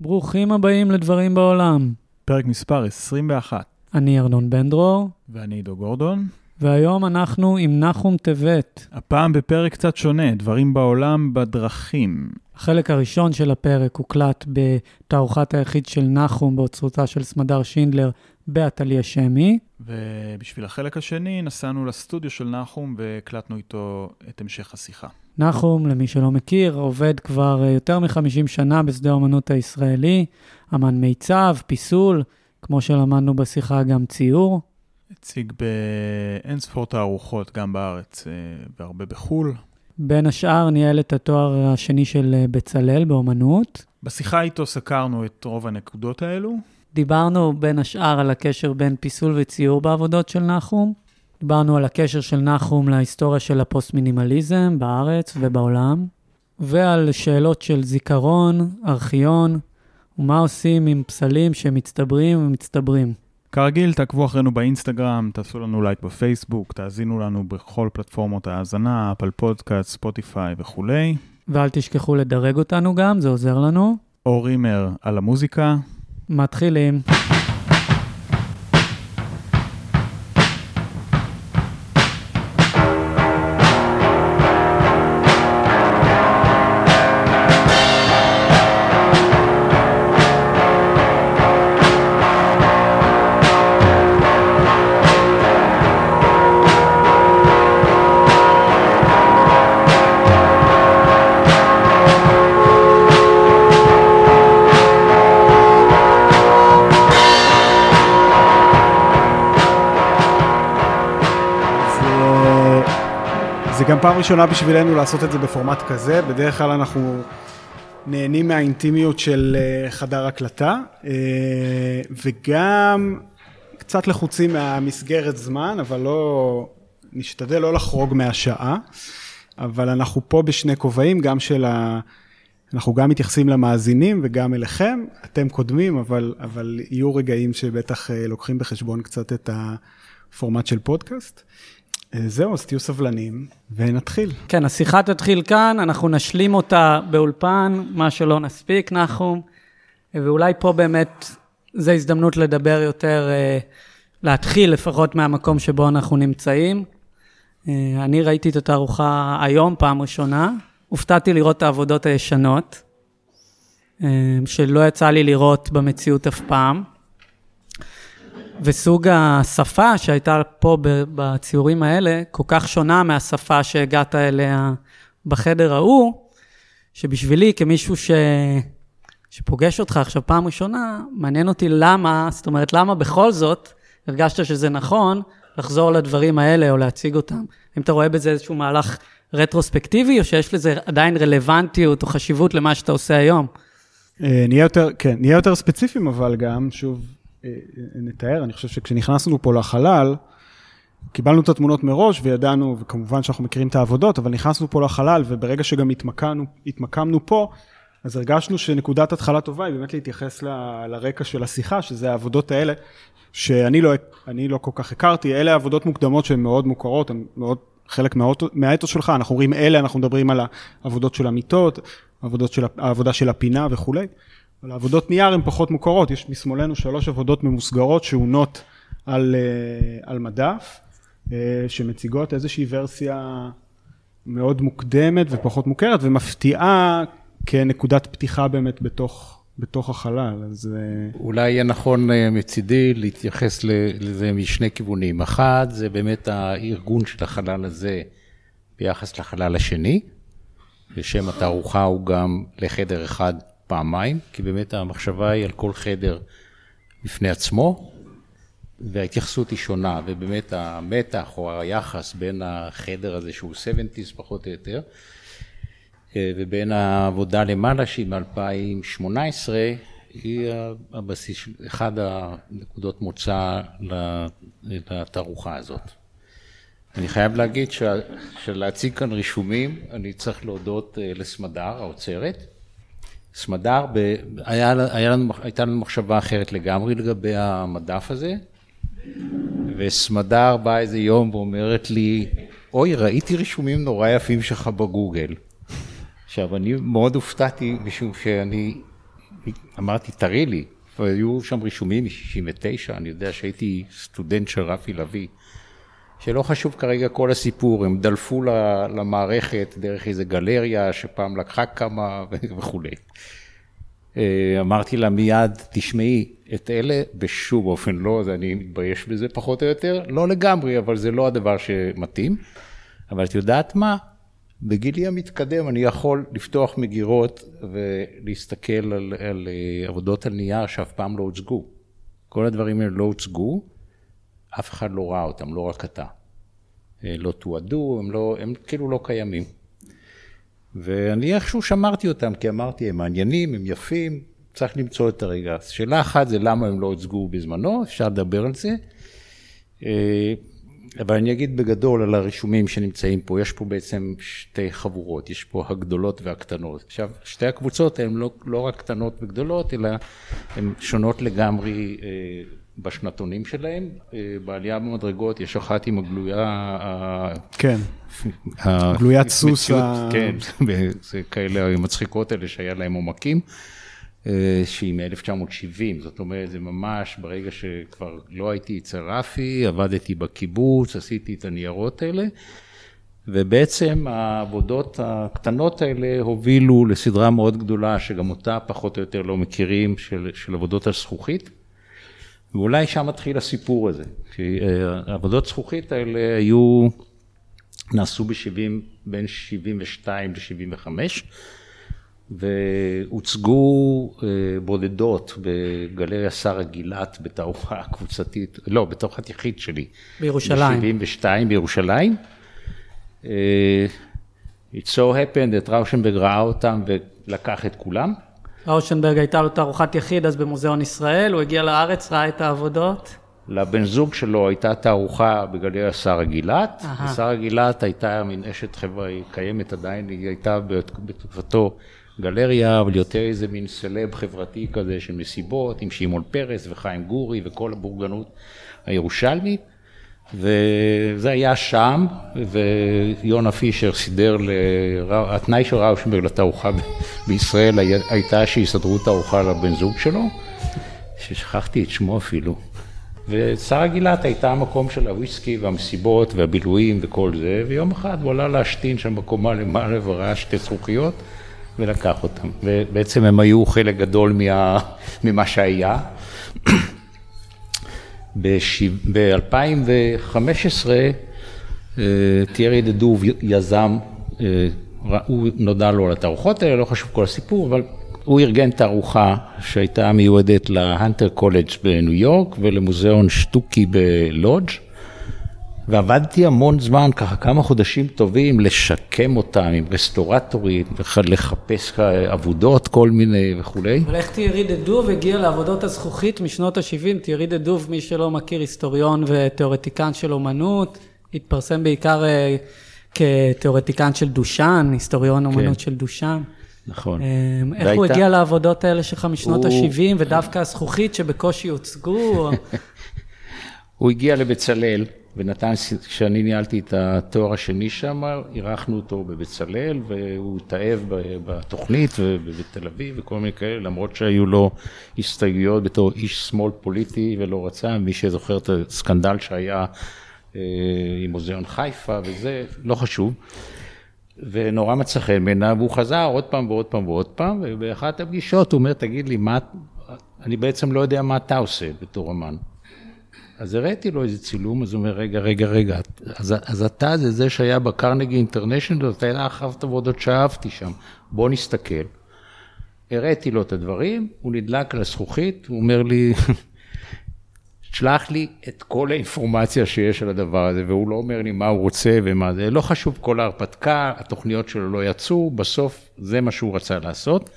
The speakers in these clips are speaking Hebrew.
ברוכים הבאים לדברים בעולם. פרק מספר 21. אני ארנון בן דרור, ואני עידו גורדון. והיום אנחנו עם נחום טבת. הפעם בפרק קצת שונה, דברים בעולם בדרכים. החלק הראשון של הפרק הוקלט בתערוכת היחיד של נחום באוצרותה של סמדר שינדלר בעתליה שמי. ובשביל החלק השני נסענו לסטודיו של נחום והקלטנו איתו את המשך השיחה. נחום, למי שלא מכיר, עובד כבר אה, יותר מ-50 שנה בשדה האמנות הישראלי, אמן מיצב, פיסול, כמו שלמדנו בשיחה, גם ציור. הציג באין ספור תערוכות, גם בארץ אה, והרבה בחו"ל. בין השאר ניהל את התואר השני של אה, בצלאל באמנות. בשיחה איתו סקרנו את רוב הנקודות האלו. דיברנו בין השאר על הקשר בין פיסול וציור בעבודות של נחום. דיברנו על הקשר של נחום להיסטוריה של הפוסט-מינימליזם בארץ ובעולם, ועל שאלות של זיכרון, ארכיון, ומה עושים עם פסלים שמצטברים ומצטברים. כרגיל, תעקבו אחרינו באינסטגרם, תעשו לנו לייק בפייסבוק, תאזינו לנו בכל פלטפורמות ההאזנה, Apple Podcast, ספוטיפיי וכולי. ואל תשכחו לדרג אותנו גם, זה עוזר לנו. אור רימר על המוזיקה. מתחילים. פעם ראשונה בשבילנו לעשות את זה בפורמט כזה, בדרך כלל אנחנו נהנים מהאינטימיות של אה, חדר הקלטה, אה, וגם קצת לחוצים מהמסגרת זמן, אבל לא, נשתדל לא לחרוג מהשעה, אבל אנחנו פה בשני כובעים, גם של ה... אנחנו גם מתייחסים למאזינים וגם אליכם, אתם קודמים, אבל, אבל יהיו רגעים שבטח אה, לוקחים בחשבון קצת את הפורמט של פודקאסט. אה, זהו, אז תהיו סבלניים ונתחיל. כן, השיחה תתחיל כאן, אנחנו נשלים אותה באולפן, מה שלא נספיק, נחום, ואולי פה באמת זו הזדמנות לדבר יותר, אה, להתחיל לפחות מהמקום שבו אנחנו נמצאים. אה, אני ראיתי את התערוכה היום, פעם ראשונה. הופתעתי לראות את העבודות הישנות, שלא יצא לי לראות במציאות אף פעם. וסוג השפה שהייתה פה בציורים האלה, כל כך שונה מהשפה שהגעת אליה בחדר ההוא, שבשבילי, כמישהו ש... שפוגש אותך עכשיו פעם ראשונה, מעניין אותי למה, זאת אומרת, למה בכל זאת הרגשת שזה נכון לחזור לדברים האלה או להציג אותם. אם אתה רואה בזה איזשהו מהלך רטרוספקטיבי, או שיש לזה עדיין רלוונטיות או חשיבות למה שאתה עושה היום? אה, נהיה יותר, כן, נהיה יותר ספציפיים, אבל גם, שוב, נתאר, אני חושב שכשנכנסנו פה לחלל, קיבלנו את התמונות מראש וידענו, וכמובן שאנחנו מכירים את העבודות, אבל נכנסנו פה לחלל, וברגע שגם התמקמנו, התמקמנו פה, אז הרגשנו שנקודת התחלה טובה היא באמת להתייחס ל, לרקע של השיחה, שזה העבודות האלה, שאני לא, לא כל כך הכרתי, אלה עבודות מוקדמות שהן מאוד מוכרות, הן מאוד חלק מהאתוס שלך, אנחנו רואים אלה, אנחנו מדברים על העבודות של המיטות, של, העבודה של הפינה וכולי. אבל העבודות נייר הן פחות מוכרות, יש משמאלנו שלוש עבודות ממוסגרות שעונות על, אה, על מדף, אה, שמציגות איזושהי ורסיה מאוד מוקדמת ופחות מוכרת ומפתיעה כנקודת פתיחה באמת בתוך, בתוך החלל, אז... אה, אולי יהיה נכון מצידי להתייחס לזה משני כיוונים. אחד, זה באמת הארגון של החלל הזה ביחס לחלל השני, ושם התערוכה הוא גם לחדר אחד פעמיים, כי באמת המחשבה היא על כל חדר בפני עצמו, וההתייחסות היא שונה, ובאמת המתח או היחס בין החדר הזה שהוא 70's פחות או יותר, אה, ובין העבודה למעלה שהיא מ-2018, היא הבסיס, אחד הנקודות מוצא לתערוכה הזאת. אני חייב להגיד שלהציג כאן רישומים, אני צריך להודות אה, לסמדר, האוצרת, סמדר, ב... היה, היה לנו, הייתה לנו מחשבה אחרת לגמרי לגבי המדף הזה, וסמדר באה איזה יום ואומרת לי, אוי, ראיתי רישומים נורא יפים שלך בגוגל. עכשיו, אני מאוד הופתעתי, משום שאני אמרתי, תראי לי, והיו שם רישומים מ-69, אני יודע שהייתי סטודנט של רפי לביא, שלא חשוב כרגע כל הסיפור, הם דלפו למערכת דרך איזה גלריה שפעם לקחה כמה וכולי. אה, אמרתי לה מיד, תשמעי, את אלה בשום אופן לא, אז אני מתבייש בזה פחות או יותר, לא לגמרי, אבל זה לא הדבר שמתאים. אבל את יודעת מה? בגילי המתקדם אני יכול לפתוח מגירות ולהסתכל על, על אה, עבודות על נייר שאף פעם לא הוצגו. כל הדברים האלה לא הוצגו, אף אחד לא ראה אותם, לא רק אתה. אה, לא תועדו, הם, לא, הם כאילו לא קיימים. ואני איכשהו שמרתי אותם, כי אמרתי, הם מעניינים, הם יפים, צריך למצוא את הרגע. שאלה אחת זה למה הם לא הוצגו בזמנו, אפשר לדבר על זה. אה, אבל אני אגיד בגדול על הרישומים שנמצאים פה, יש פה בעצם שתי חבורות, יש פה הגדולות והקטנות. עכשיו, שתי הקבוצות הן לא, לא רק קטנות וגדולות, אלא הן שונות לגמרי אה, בשנתונים שלהן. אה, בעלייה במדרגות יש אחת עם הגלויה... כן, גלוית סוס. כן, זה כאלה מצחיקות האלה שהיה להם עומקים. אה, שהיא מ-1970, זאת אומרת, זה ממש ברגע שכבר לא הייתי אצל רפי, עבדתי בקיבוץ, עשיתי את הניירות האלה, ובעצם העבודות הקטנות האלה הובילו לסדרה מאוד גדולה, שגם אותה פחות או יותר לא מכירים, של, של עבודות על זכוכית, ואולי שם מתחיל הסיפור הזה, כי אה, העבודות זכוכית האלה היו, נעשו ב-70, בין 72 ל-75, והוצגו אה, בודדות בגלריה שרה גילת בתערוכה קבוצתית, לא, בתערוכת יחיד שלי. בירושלים. ב-72 בירושלים. אה, it so happened that ראושנברג ראה אותם ולקח את כולם. ראושנברג הייתה לו תערוכת יחיד אז במוזיאון ישראל, הוא הגיע לארץ, ראה את העבודות. לבן זוג שלו הייתה תערוכה בגלריה שרה גילת, ושרה גילת הייתה מין אשת חברה, היא קיימת עדיין, היא הייתה בתקופתו גלריה, אבל יותר איזה מין סלב חברתי כזה של מסיבות, עם שמעון פרס וחיים גורי וכל הבורגנות הירושלמית. וזה היה שם, ויונה פישר סידר, לרא... התנאי של ראושנברג לתערוכה בישראל הייתה שיסדרו תערוכה לבן זוג שלו, ששכחתי את שמו אפילו. ושרה גילת הייתה המקום של הוויסקי והמסיבות והבילויים וכל זה, ויום אחד הוא עלה להשתין שם בקומה למעלה וראה שתי זכוכיות. ולקח אותם. ובעצם הם היו חלק גדול מה, ממה שהיה. ב-2015 אה, תיארי דה דוב יזם, אה, הוא נודע לו על התערוכות האלה, לא חשוב כל הסיפור, אבל הוא ארגן תערוכה שהייתה מיועדת להנטר קולג' בניו יורק ולמוזיאון שטוקי בלודג'. ועבדתי המון זמן, ככה כמה חודשים טובים, לשקם אותם עם רסטורטורים, לחפש עבודות כל מיני וכולי. אבל איך תיארי דה דוב הגיע לעבודות הזכוכית משנות ה-70? תיארי דה דוב, מי שלא מכיר, היסטוריון ותיאורטיקן של אומנות, התפרסם בעיקר אה, כתיאורטיקן של דושן, היסטוריון כן. אומנות של דושן. נכון. אה, איך והייתה... הוא הגיע לעבודות האלה שלך משנות הוא... ה-70, ודווקא הזכוכית שבקושי הוצגו? הוא הגיע לבצלאל. ונתן, כשאני ניהלתי את התואר השני שם, אירחנו אותו בבצלאל, והוא התאהב בתוכנית ובתל אביב וכל מיני כאלה, למרות שהיו לו הסתייגויות בתור איש שמאל פוליטי ולא רצה, מי שזוכר את הסקנדל שהיה אה, עם מוזיאון חיפה וזה, לא חשוב. ונורא מצא חן בעיניו, והוא חזר עוד פעם ועוד פעם ועוד פעם, ובאחת הפגישות הוא אומר, תגיד לי, מה, אני בעצם לא יודע מה אתה עושה בתור אמן. אז הראיתי לו איזה צילום, אז הוא אומר, רגע, רגע, רגע, אז, אז אתה זה זה שהיה בקרנגי אינטרנשיונל, אתה היה אחת עבודות שאהבתי שם, בוא נסתכל. הראיתי לו את הדברים, הוא נדלק על הזכוכית, הוא אומר לי, שלח לי את כל האינפורמציה שיש על הדבר הזה, והוא לא אומר לי מה הוא רוצה ומה זה, לא חשוב כל ההרפתקה, התוכניות שלו לא יצאו, בסוף זה מה שהוא רצה לעשות,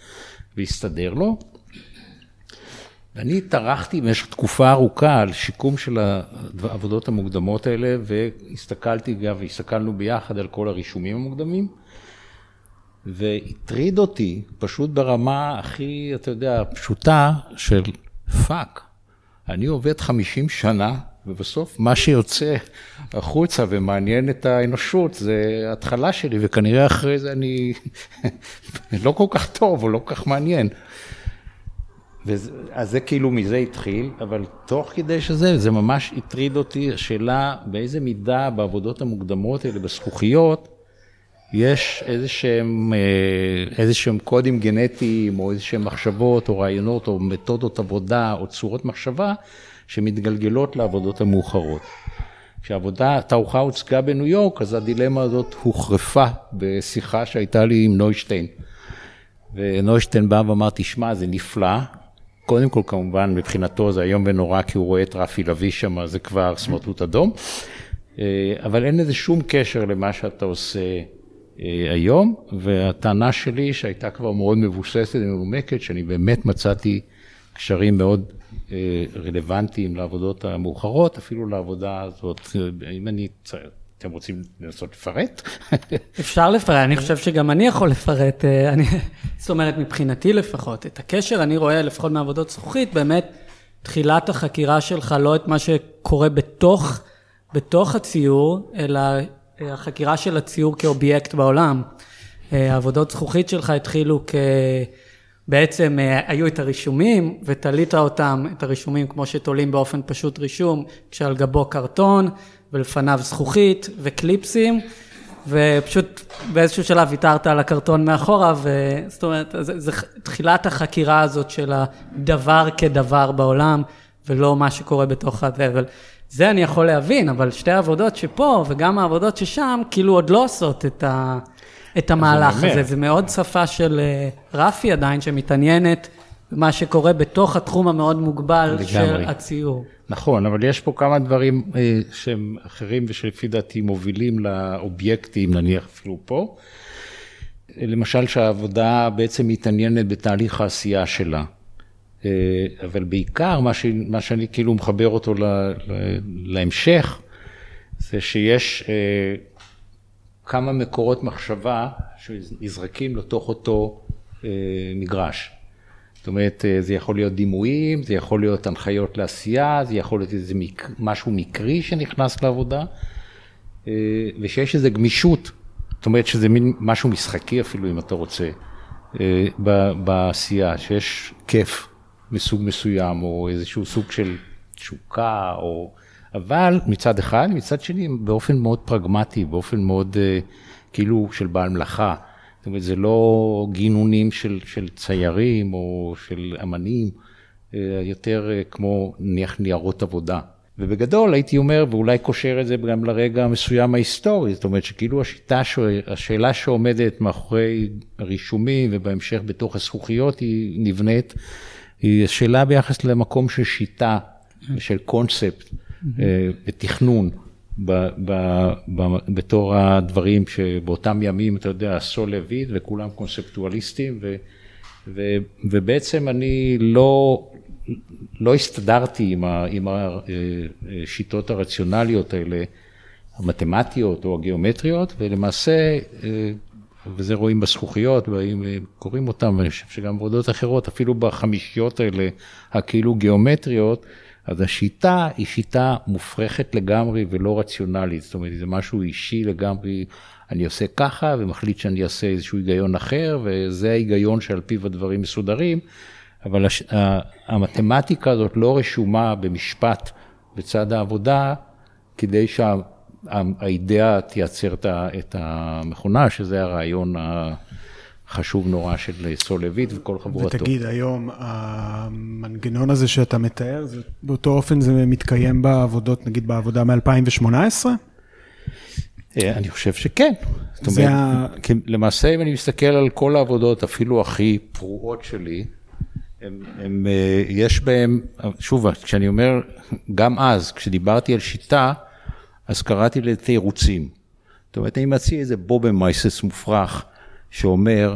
והסתדר לו. ואני טרחתי במשך תקופה ארוכה על שיקום של העבודות המוקדמות האלה, והסתכלתי גם, והסתכלנו ביחד על כל הרישומים המוקדמים, והטריד אותי פשוט ברמה הכי, אתה יודע, פשוטה של fuck. אני עובד 50 שנה, ובסוף מה שיוצא החוצה ומעניין את האנושות זה התחלה שלי, וכנראה אחרי זה אני לא כל כך טוב או לא כל כך מעניין. אז זה כאילו מזה התחיל, אבל תוך כדי שזה, זה ממש הטריד אותי השאלה באיזה מידה בעבודות המוקדמות האלה, בזכוכיות, יש איזה שהם, אה, איזה שהם קודים גנטיים, או איזה שהם מחשבות, או רעיונות, או מתודות עבודה, או צורות מחשבה, שמתגלגלות לעבודות המאוחרות. כשהעבודה, התערוכה הוצגה בניו יורק, אז הדילמה הזאת הוחרפה בשיחה שהייתה לי עם נוישטיין. ונוישטיין בא ואמר, תשמע, זה נפלא. קודם כל, כמובן, מבחינתו זה איום ונורא, כי הוא רואה את רפי לביא שם, זה כבר סמרטוט אדום. אה, אבל אין לזה שום קשר למה שאתה עושה אה, היום, והטענה שלי, שהייתה כבר מאוד מבוססת ומנומקת, שאני באמת מצאתי קשרים מאוד אה, רלוונטיים לעבודות המאוחרות, אפילו לעבודה הזאת, אם אני, אתם רוצים לנסות לפרט? אפשר לפרט, אני חושב שגם אני יכול לפרט, אה, אני, זאת אומרת, מבחינתי לפחות, את הקשר אני רואה, לפחות מעבודות זכוכית, באמת, תחילת החקירה שלך, לא את מה שקורה בתוך, בתוך הציור, אלא אה, החקירה של הציור כאובייקט בעולם. העבודות זכוכית שלך התחילו כ... בעצם אה, היו את הרישומים ותלית אותם, את הרישומים כמו שתולים באופן פשוט רישום, כשעל גבו קרטון ולפניו זכוכית וקליפסים, ופשוט באיזשהו שלב ויתרת על הקרטון מאחורה, וזאת אומרת, זה, זה תחילת החקירה הזאת של הדבר כדבר בעולם, ולא מה שקורה בתוך הזה, אבל זה אני יכול להבין, אבל שתי העבודות שפה וגם העבודות ששם, כאילו עוד לא עושות את ה... את המהלך הזה. זה מאוד שפה של אה, רפי עדיין, שמתעניינת במה שקורה בתוך התחום המאוד מוגבל לגמרי. של הציור. נכון, אבל יש פה כמה דברים אה, שהם אחרים ושלפי דעתי מובילים לאובייקטים, נניח אפילו פה. למשל שהעבודה בעצם מתעניינת בתהליך העשייה שלה. אה, אבל בעיקר מה, ש, מה שאני כאילו מחבר אותו ל, ל, להמשך, זה שיש כמה מקורות מחשבה שנזרקים לתוך אותו אה, מגרש. זאת אומרת, אה, זה יכול להיות דימויים, זה יכול להיות הנחיות לעשייה, זה יכול להיות איזה מק... משהו מקרי שנכנס לעבודה, אה, ושיש איזו גמישות, זאת אומרת שזה מין משהו משחקי אפילו, אם אתה רוצה, בעשייה, שיש כיף מסוג מסוים, או איזשהו סוג של תשוקה, או... אבל מצד אחד, מצד שני, באופן מאוד פרגמטי, באופן מאוד כאילו של בעל מלאכה. זאת אומרת, זה לא גינונים של, של ציירים או של אמנים, uh, יותר uh, כמו נניח ניירות עבודה. ובגדול הייתי אומר, ואולי קושר את זה גם לרגע המסוים ההיסטורי, זאת אומרת שכאילו השיטה, השאלה שעומדת מאחורי הרישומים ובהמשך בתוך הזכוכיות היא נבנית, היא שאלה ביחס למקום של שיטה ושל קונספט. בתכנון, ב, ב, ב, בתור הדברים שבאותם ימים, אתה יודע, סול לויט וכולם קונספטואליסטים, ו, ו, ובעצם אני לא, לא הסתדרתי עם, ה, עם השיטות הרציונליות האלה, המתמטיות או הגיאומטריות, ולמעשה, וזה רואים בזכוכיות, קוראים אותם, ואני חושב שגם בעבודות אחרות, אפילו בחמישיות האלה, הכאילו גיאומטריות, אז השיטה היא שיטה מופרכת לגמרי ולא רציונלית, זאת אומרת, זה משהו אישי לגמרי, אני עושה ככה ומחליט שאני אעשה איזשהו היגיון אחר, וזה ההיגיון שעל פיו הדברים מסודרים, אבל הש... המתמטיקה הזאת לא רשומה במשפט בצד העבודה, כדי שהאידאה תייצר את המכונה, שזה הרעיון ה... חשוב נורא של סולביט וכל חבורתו. ותגיד, היום המנגנון הזה שאתה מתאר, זה, באותו אופן זה מתקיים בעבודות, נגיד בעבודה מ-2018? אה, אני חושב שכן. זאת אומרת, ה... למעשה, אם אני מסתכל על כל העבודות, אפילו הכי פרועות שלי, הם, הם, אה, יש בהם, שוב, כשאני אומר, גם אז, כשדיברתי על שיטה, אז קראתי לתירוצים. זאת אומרת, אני מציע איזה בובמייסס מופרך. שאומר,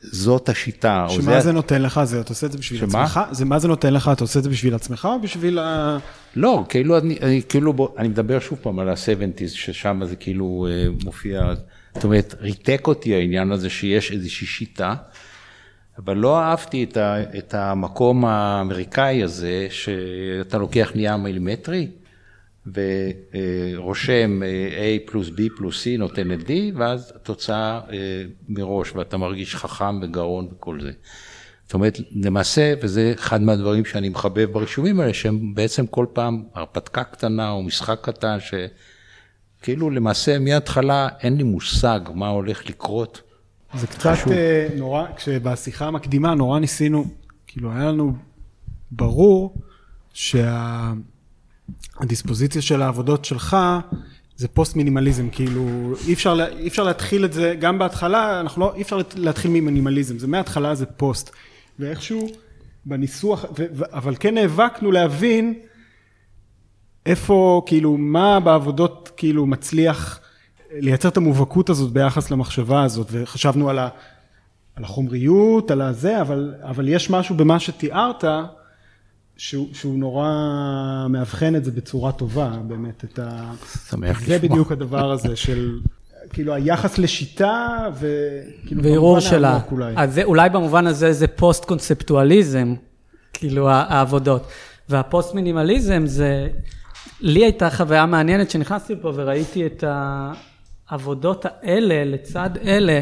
זאת השיטה. שמה זה, זה נותן לך? זה, אתה עושה את זה בשביל שמה? עצמך? זה, מה זה נותן לך? אתה עושה את זה בשביל עצמך או בשביל ה... לא, כאילו, אני, אני, כאילו בוא, אני מדבר שוב פעם על ה-70's, ששם זה כאילו אה, מופיע, זאת אומרת, ריתק אותי העניין הזה שיש איזושהי שיטה, אבל לא אהבתי את, ה, את המקום האמריקאי הזה, שאתה לוקח נייר מילימטרי, ורושם אה, A פלוס B פלוס C נותן את D, ואז התוצאה אה, מראש, ואתה מרגיש חכם וגאון וכל זה. זאת אומרת, למעשה, וזה אחד מהדברים שאני מחבב ברישומים האלה, שהם בעצם כל פעם הרפתקה קטנה או משחק קטן, שכאילו למעשה מההתחלה אין לי מושג מה הולך לקרות. זה קצת חשוב. אה, נורא, כשבשיחה המקדימה נורא ניסינו, כאילו היה לנו ברור שהדיספוזיציה של העבודות שלך זה פוסט מינימליזם, כאילו אי אפשר, אי אפשר להתחיל את זה, גם בהתחלה, אנחנו לא, אי אפשר להתחיל ממינימליזם, זה מההתחלה זה פוסט. ואיכשהו בניסוח, ו, ו, אבל כן נאבקנו להבין איפה, כאילו, מה בעבודות, כאילו, מצליח לייצר את המובהקות הזאת ביחס למחשבה הזאת, וחשבנו על, ה, על החומריות, על הזה, אבל, אבל יש משהו במה שתיארת, שהוא, שהוא נורא מאבחן את זה בצורה טובה, באמת, את ה... שמח זה לשמוע. בדיוק הדבר הזה של, כאילו, היחס לשיטה, וכאילו, וערעור שלה. העמוק אולי. אז זה, אולי במובן הזה זה פוסט-קונספטואליזם, כאילו העבודות. והפוסט-מינימליזם זה, לי הייתה חוויה מעניינת שנכנסתי לפה וראיתי את העבודות האלה לצד אלה,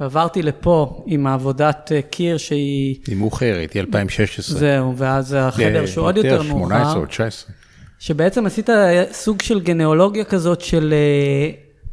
ועברתי לפה עם העבודת אה, קיר שהיא, היא מאוחרת, היא 2016. זהו, ואז החדר שהוא עוד יותר 18 מאוחר. או 19. שבעצם עשית סוג של גנאולוגיה כזאת של, אה,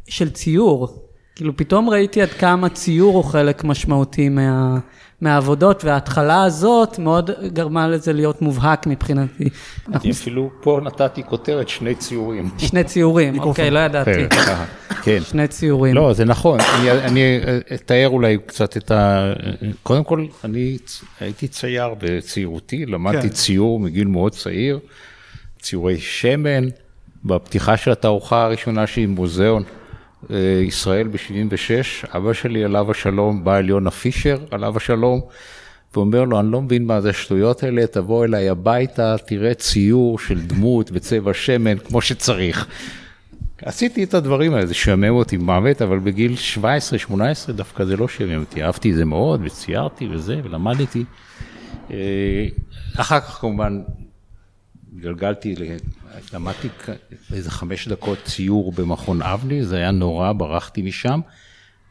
של ציור. כאילו פתאום ראיתי עד כמה ציור הוא חלק משמעותי מה, מהעבודות, וההתחלה הזאת מאוד גרמה לזה להיות מובהק מבחינתי. אני אפילו פה נתתי כותרת שני ציורים. שני ציורים, אוקיי, לא ידעתי. כן, ככה, כן. שני ציורים. לא, זה נכון. אני, אני אתאר אולי קצת את ה... קודם כל, אני הייתי צייר בצעירותי, למדתי כן. ציור מגיל מאוד צעיר, ציורי שמן. בפתיחה של התערוכה הראשונה שלי, מוזיאון אה, ישראל ב-76, אבא שלי, עליו השלום, בא אל יונה פישר, עליו השלום, ואומר לו, אני לא מבין מה זה השטויות האלה, תבוא אליי הביתה, תראה ציור של דמות בצבע שמן כמו שצריך. עשיתי את הדברים האלה, זה שעמם אותי מוות, אבל בגיל 17-18 דווקא זה לא שעמם אותי, אהבתי את זה מאוד, וציירתי וזה, ולמדתי. אה, אחר כך כמובן גלגלתי, ל- למדתי איזה חמש דקות ציור במכון אבני, זה היה נורא, ברחתי משם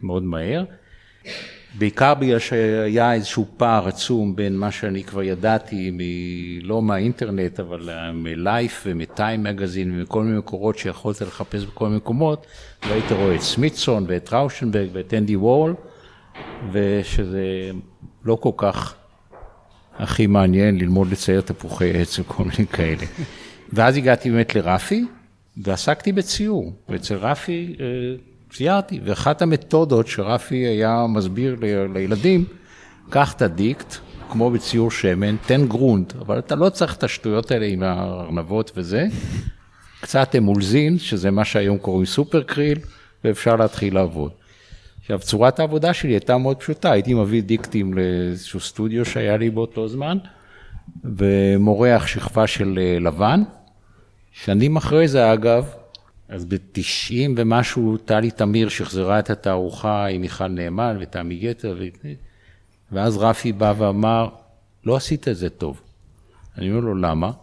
מאוד מהר. בעיקר בגלל שהיה איזשהו פער עצום בין מה שאני כבר ידעתי, מ- לא מהאינטרנט, אבל מלייף ומטיים מגזין ומכל מיני מקורות שיכולת לחפש בכל מיני מקומות, והיית רואה את סמיתסון ואת ראושנברג ואת אנדי וול, ושזה לא כל כך הכי מעניין ללמוד לצייר תפוחי עץ וכל מיני כאלה. ואז הגעתי באמת לרפי, ועסקתי בציור, ואצל רפי אה, ציירתי, ואחת המתודות שרפי היה מסביר לילדים, קח את הדיקט, כמו בציור שמן, תן גרונד, אבל אתה לא צריך את השטויות האלה עם הארנבות וזה, קצת אמולזין, שזה מה שהיום קוראים סופר קריל, ואפשר להתחיל לעבוד. עכשיו, צורת העבודה שלי הייתה מאוד פשוטה, הייתי מביא דיקטים לאיזשהו סטודיו שהיה לי באותו זמן, ומורח שכבה של אה, לבן. שנים אחרי זה, אגב, אז ב-90 ומשהו, טלי תמיר שחזרה את התערוכה עם מיכל נאמן ותמי גטר, ו... ואז רפי בא ואמר, לא עשית את זה טוב. אני אומר לו, למה? הוא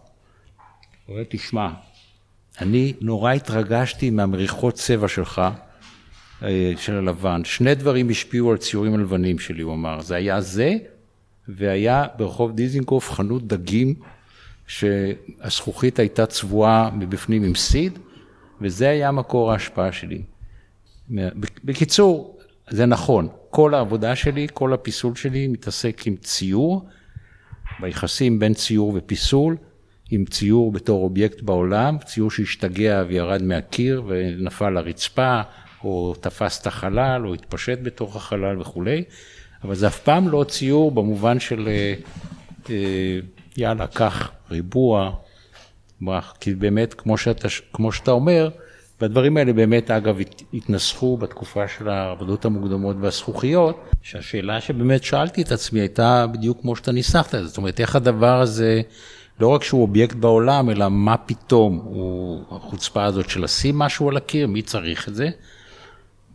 אומר, תשמע, אני נורא התרגשתי מהמריחות צבע שלך, של הלבן. שני דברים השפיעו על ציורים הלבנים שלי, הוא אמר. זה היה זה, והיה ברחוב דיזינגוף חנות דגים, שהזכוכית הייתה צבועה מבפנים עם סיד, וזה היה מקור ההשפעה שלי. בקיצור, זה נכון, כל העבודה שלי, כל הפיסול שלי מתעסק עם ציור, ביחסים בין ציור ופיסול, עם ציור בתור אובייקט בעולם, ציור שהשתגע וירד מהקיר ונפל לרצפה, או תפס את החלל, או התפשט בתוך החלל וכולי, אבל זה אף פעם לא ציור במובן של אה, אה, יאללה, קח ריבוע, כי באמת, כמו שאתה, כמו שאתה אומר, והדברים האלה באמת, אגב, הת- התנסחו בתקופה של העבודות המוקדמות והזכוכיות, שהשאלה שבאמת שאלתי את עצמי הייתה בדיוק כמו שאתה ניסחת את זה, זאת אומרת, איך הדבר הזה, לא רק שהוא אובייקט בעולם, אלא מה פתאום הוא, החוצפה הזאת של לשים משהו על הקיר, מי צריך את זה?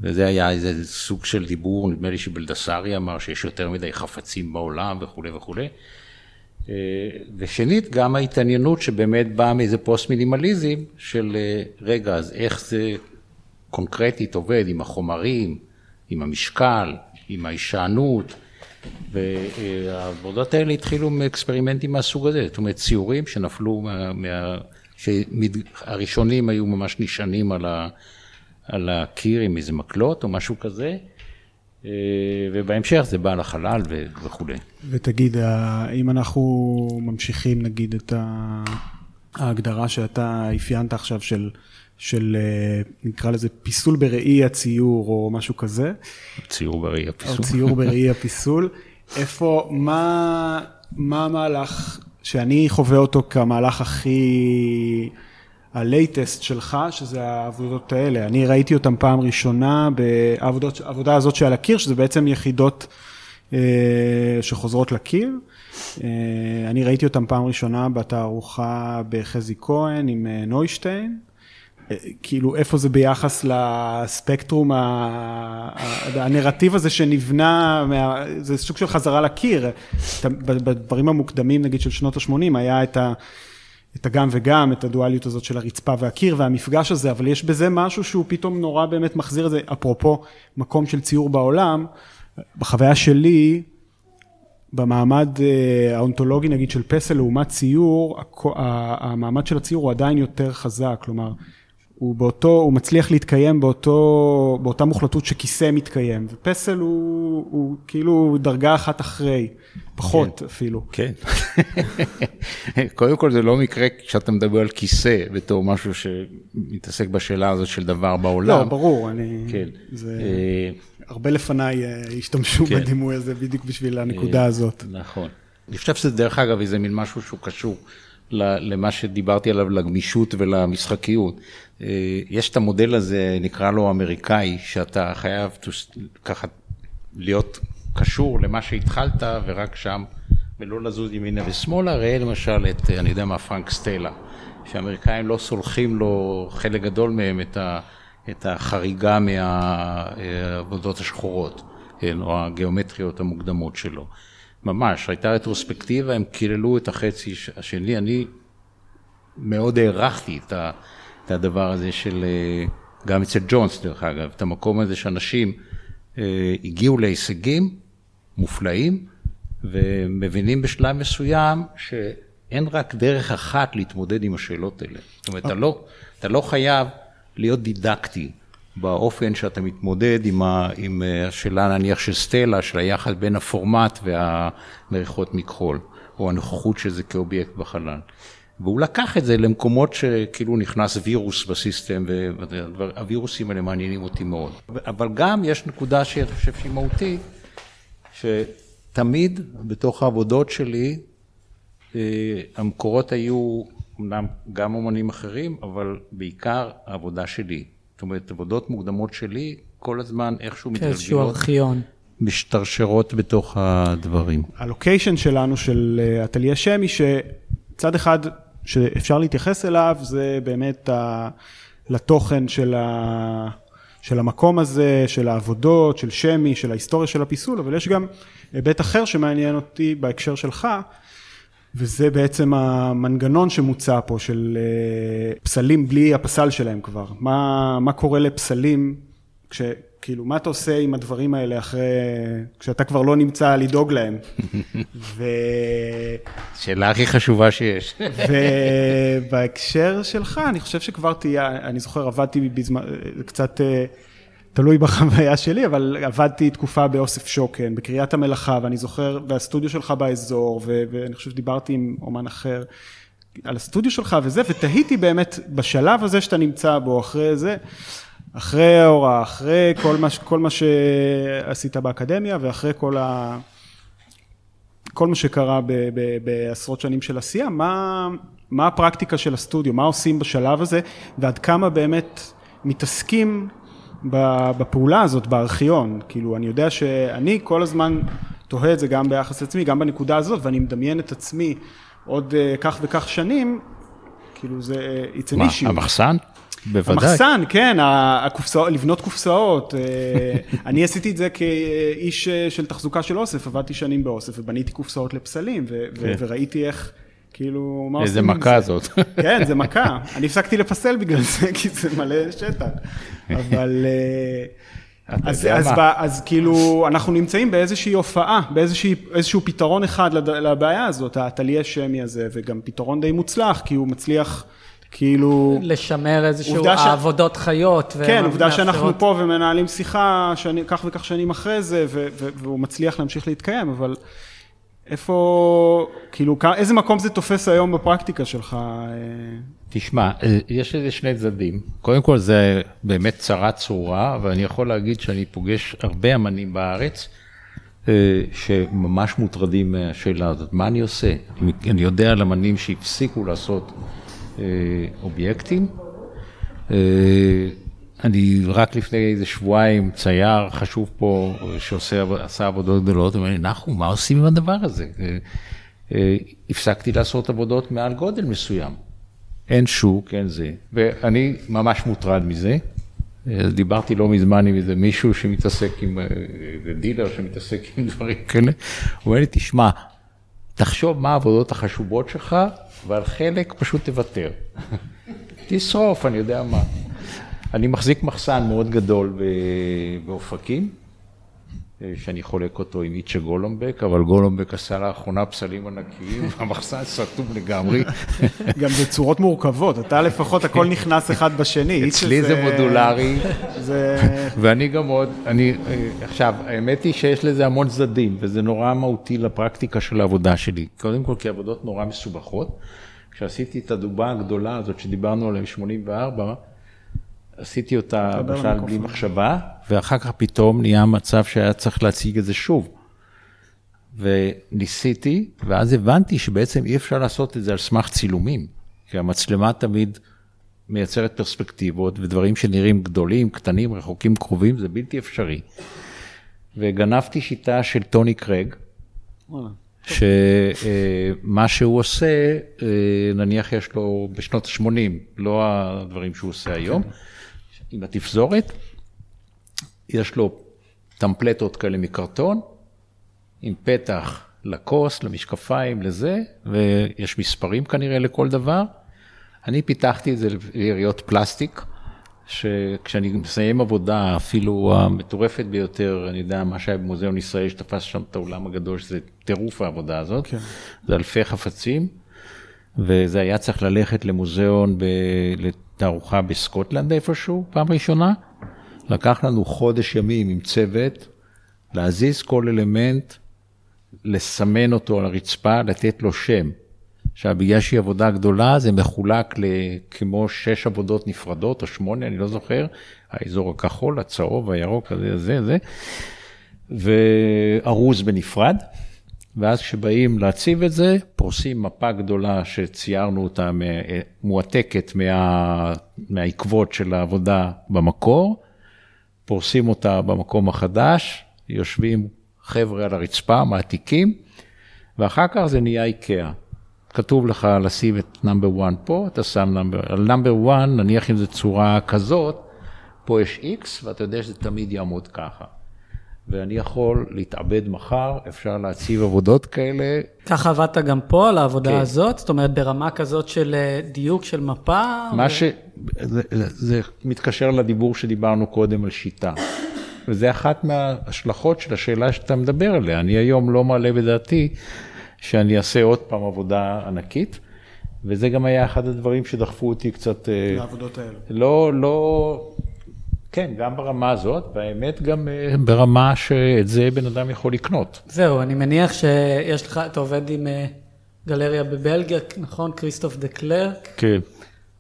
וזה היה איזה סוג של דיבור, נדמה לי שבלדסרי אמר שיש יותר מדי חפצים בעולם וכולי וכולי. אה, ושנית, גם ההתעניינות שבאמת באה מאיזה פוסט מינימליזם של אה, רגע, אז איך זה קונקרטית עובד עם החומרים, עם המשקל, עם ההישענות, והעבודות האלה התחילו מאקספרימנטים מהסוג הזה, זאת אומרת ציורים שנפלו, מה, מה, שהראשונים היו ממש נשענים על, ה, על הקיר עם איזה מקלות או משהו כזה, אה, ובהמשך זה בא לחלל וכולי. ותגיד, אם אנחנו ממשיכים נגיד את ההגדרה שאתה אפיינת עכשיו של... של אה, נקרא לזה פיסול בראי הציור או משהו כזה. ציור בראי הפיסול. או ציור בראי הפיסול. איפה, מה, מה המהלך שאני חווה אותו כמהלך הכי, הלייטסט שלך, שזה העבודות האלה. אני ראיתי אותן פעם ראשונה בעבודה הזאת שעל הקיר, שזה בעצם יחידות אה, שחוזרות לקיר. אה, אני ראיתי אותן פעם ראשונה בתערוכה בחזי כהן עם אה, נוישטיין. כאילו איפה זה ביחס לספקטרום, הנרטיב הזה שנבנה, זה סוג של חזרה לקיר. בדברים המוקדמים נגיד של שנות ה-80 היה את ה... את הגם וגם, את הדואליות הזאת של הרצפה והקיר והמפגש הזה, אבל יש בזה משהו שהוא פתאום נורא באמת מחזיר את זה, אפרופו מקום של ציור בעולם, בחוויה שלי, במעמד אה, האונתולוגי נגיד של פסל לעומת ציור, המעמד של הציור הוא עדיין יותר חזק, כלומר, הוא באותו, הוא מצליח להתקיים באותו, באותה מוחלטות שכיסא מתקיים, ופסל הוא, הוא כאילו דרגה אחת אחרי, פחות כן. אפילו. כן. קודם כל זה לא מקרה כשאתה מדבר על כיסא בתור משהו שמתעסק בשאלה הזאת של דבר בעולם. לא, ברור, אני... כן. זה... אה, הרבה לפניי אה, השתמשו כן. בדימוי הזה בדיוק בשביל הנקודה אה, הזאת. נכון. אני חושב שזה דרך אגב איזה מין משהו שהוא קשור למה שדיברתי עליו, לגמישות ולמשחקיות. אה, יש את המודל הזה, נקרא לו אמריקאי, שאתה חייב ככה להיות קשור למה שהתחלת ורק שם, ולא לזוז ימינה ושמאלה. ראה למשל את, אני יודע מה, פרנק סטלה, שהאמריקאים לא סולחים לו, חלק גדול מהם, את, ה, את החריגה מהעבודות השחורות, כן, או הגיאומטריות המוקדמות שלו. ממש, הייתה רטרוספקטיבה, הם קיללו את החצי השני, אני מאוד הערכתי את, ה, את הדבר הזה של, אה, גם אצל ג'ונס דרך אגב, את המקום הזה שאנשים אה, הגיעו להישגים מופלאים, ומבינים בשלב מסוים שאין רק דרך אחת להתמודד עם השאלות האלה. זאת אומרת, אתה לא, אתה לא חייב להיות דידקטי. באופן שאתה מתמודד עם, ה, עם אה, השאלה נניח של סטלה, של היחס בין הפורמט והמריחות מכחול, או הנוכחות של זה כאובייקט בחלל. והוא לקח את זה למקומות שכאילו נכנס וירוס בסיסטם, והווירוסים האלה מעניינים אותי מאוד. אבל גם יש נקודה שאני חושב שהיא מהותית, שתמיד בתוך העבודות שלי, אה, המקורות היו אמנם גם אומנים אחרים, אבל בעיקר העבודה שלי. זאת אומרת, עבודות מוקדמות שלי, כל הזמן איכשהו מתגלגלות. כאיזשהו ארכיון. משתרשרות בתוך הדברים. הלוקיישן שלנו של אטליה אה, שמי, שצד אחד שאפשר להתייחס אליו, זה באמת ה... לתוכן של, ה... של המקום הזה, של העבודות, של שמי, של ההיסטוריה של הפיסול, אבל יש גם היבט אחר שמעניין אותי בהקשר שלך, וזה בעצם המנגנון שמוצע פה של אה, פסלים בלי הפסל שלהם כבר. מה, מה קורה לפסלים, כש, כאילו, מה אתה עושה עם הדברים האלה אחרי, כשאתה כבר לא נמצא לדאוג להם? ו... שאלה הכי חשובה שיש. ובהקשר שלך, אני חושב שכבר תהיה, אני זוכר, עבדתי בזמן, קצת... תלוי בחוויה שלי, אבל עבדתי תקופה באוסף שוקן, בקריית המלאכה, ואני זוכר, והסטודיו שלך באזור, ו- ואני חושב שדיברתי עם אומן אחר על הסטודיו שלך וזה, ותהיתי באמת בשלב הזה שאתה נמצא בו, אחרי זה, אחרי ההוראה, אחרי כל מה, כל מה שעשית באקדמיה, ואחרי כל ה... כל מה שקרה ב, ב, בעשרות שנים של עשייה, מה, מה הפרקטיקה של הסטודיו, מה עושים בשלב הזה, ועד כמה באמת מתעסקים בפעולה הזאת בארכיון, כאילו אני יודע שאני כל הזמן תוהה את זה גם ביחס לעצמי, גם בנקודה הזאת, ואני מדמיין את עצמי עוד uh, כך וכך שנים, כאילו זה, it's an מה, issue. המחסן? בוודאי. המחסן, כן, הקופסאות, לבנות קופסאות. אה, אני עשיתי את זה כאיש אה, של תחזוקה של אוסף, עבדתי שנים באוסף ובניתי קופסאות לפסלים, ו- כן. וראיתי איך... כאילו, מה עושים עם זה? איזה מכה זאת. כן, זה מכה. אני הפסקתי לפסל בגלל זה, כי זה מלא שטח. אבל, אה, אז, אז? ב, אז כאילו, אנחנו נמצאים באיזושהי הופעה, באיזשהו פתרון אחד לבעיה הזאת, האטליה שמי הזה, וגם פתרון די מוצלח, כי הוא מצליח, כאילו... לשמר איזשהו עובדה ש- חיות. כן, עובדה שאנחנו מאפשרות- פה ומנהלים שיחה שני, כך וכך שנים אחרי זה, ו, ו, והוא מצליח להמשיך להתקיים, אבל איפה, כאילו, איזה מקום זה תופס היום בפרקטיקה שלך? אה, תשמע, אה, יש לזה שני צדדים. קודם כל, זה באמת צרה צרורה, ואני יכול להגיד שאני פוגש הרבה אמנים בארץ אה, שממש מוטרדים מהשאלה הזאת. מה אני עושה? אני- אני יודע על אמנים שהפסיקו לעשות אובייקטים. אני רק לפני איזה שבועיים, צייר חשוב פה, שעושה עבודות גדולות, אומר לי, נחום, מה עושים עם הדבר הזה? אה, אה, הפסקתי לעשות עבודות מעל גודל מסוים. אין שוק, אין זה. ואני ממש מוטרד מזה. אה, דיברתי לא מזמן עם איזה מישהו שמתעסק עם, איזה דילר שמתעסק עם דברים כאלה. הוא אומר לי, תשמע, תחשוב מה העבודות החשובות שלך, ועל חלק פשוט תוותר. תשרוף, אני יודע מה. אני מחזיק מחסן מאוד גדול באופקים, אה, שאני חולק אותו עם איצ'ה גולומבק, אבל גולומבק עשה לאחרונה פסלים ענקיים, והמחסן סתום לגמרי. גם בצורות מורכבות, אתה לפחות הכל נכנס אחד בשני. אצלי זה מודולרי. ואני גם עוד, אני, אה, עכשיו, האמת היא שיש לזה המון צדדים, וזה נורא מהותי לפרקטיקה של העבודה שלי. קודם כל, כי עבודות נורא מסובכות. כשעשיתי את הדובה הגדולה הזאת שדיברנו עליה ב-84, עשיתי אותה למשל בלי. מחשבה, ואחר כך פתאום נהיה מצב שהיה צריך להציג את זה שוב. וניסיתי, ואז הבנתי שבעצם אי אפשר לעשות את זה על סמך צילומים, כי המצלמה תמיד מייצרת פרספקטיבות, ודברים שנראים גדולים, קטנים, רחוקים, קרובים, זה בלתי אפשרי. וגנבתי שיטה של טוני קרג. שמה שהוא עושה, אה, נניח יש לו בשנות ה-80, לא הדברים שהוא עושה היום, עם התפזורת, יש לו טמפלטות כאלה מקרטון, עם פתח לכוס, למשקפיים, לזה, ויש מספרים כנראה לכל דבר. אני פיתחתי את זה ליריות פלסטיק, שכשאני מסיים עבודה, אפילו המטורפת ביותר, אני יודע, מה שהיה במוזיאון ישראל, שתפס שם את האולם הגדול, שזה טירוף העבודה הזאת, כן. זה אלפי חפצים, וזה היה צריך ללכת למוזיאון, ב... לתערוכה בסקוטלנד איפשהו, פעם ראשונה. לקח לנו חודש ימים עם צוות, להזיז כל אלמנט, לסמן אותו על הרצפה, לתת לו שם. עכשיו, בגלל שהיא עבודה גדולה, זה מחולק לכמו שש עבודות נפרדות, או שמונה, אני לא זוכר, האזור הכחול, הצהוב, הירוק, הזה, זה, זה, וארוז בנפרד. ואז כשבאים להציב את זה, פורסים מפה גדולה שציירנו אותה, מועתקת מה, מהעקבות של העבודה במקור, פורסים אותה במקום החדש, יושבים חבר'ה על הרצפה, מעתיקים, ואחר כך זה נהיה איקאה. כתוב לך לשים את number 1 פה, אתה שם number, על number 1, נניח אם זו צורה כזאת, פה יש X, ואתה יודע שזה תמיד יעמוד ככה. ואני יכול להתאבד מחר, אפשר להציב עבודות כאלה. ככה עבדת גם פה על העבודה כן. הזאת? זאת אומרת, ברמה כזאת של אה, דיוק של מפה? מה ו- ש... זה, זה מתקשר לדיבור שדיברנו קודם על שיטה. וזה אחת מההשלכות של השאלה שאתה מדבר עליה. אני היום לא מעלה בדעתי שאני אעשה עוד פעם עבודה ענקית, וזה גם היה אחד הדברים שדחפו אותי קצת... אה, לעבודות האלו. לא, לא, כן, גם ברמה הזאת, והאמת גם אה, ברמה שאת זה בן אדם יכול לקנות. זהו, אני מניח שיש לך, אתה עובד עם אה, גלריה בבלגיה, נכון? כריסטוף דה קלרק? כן.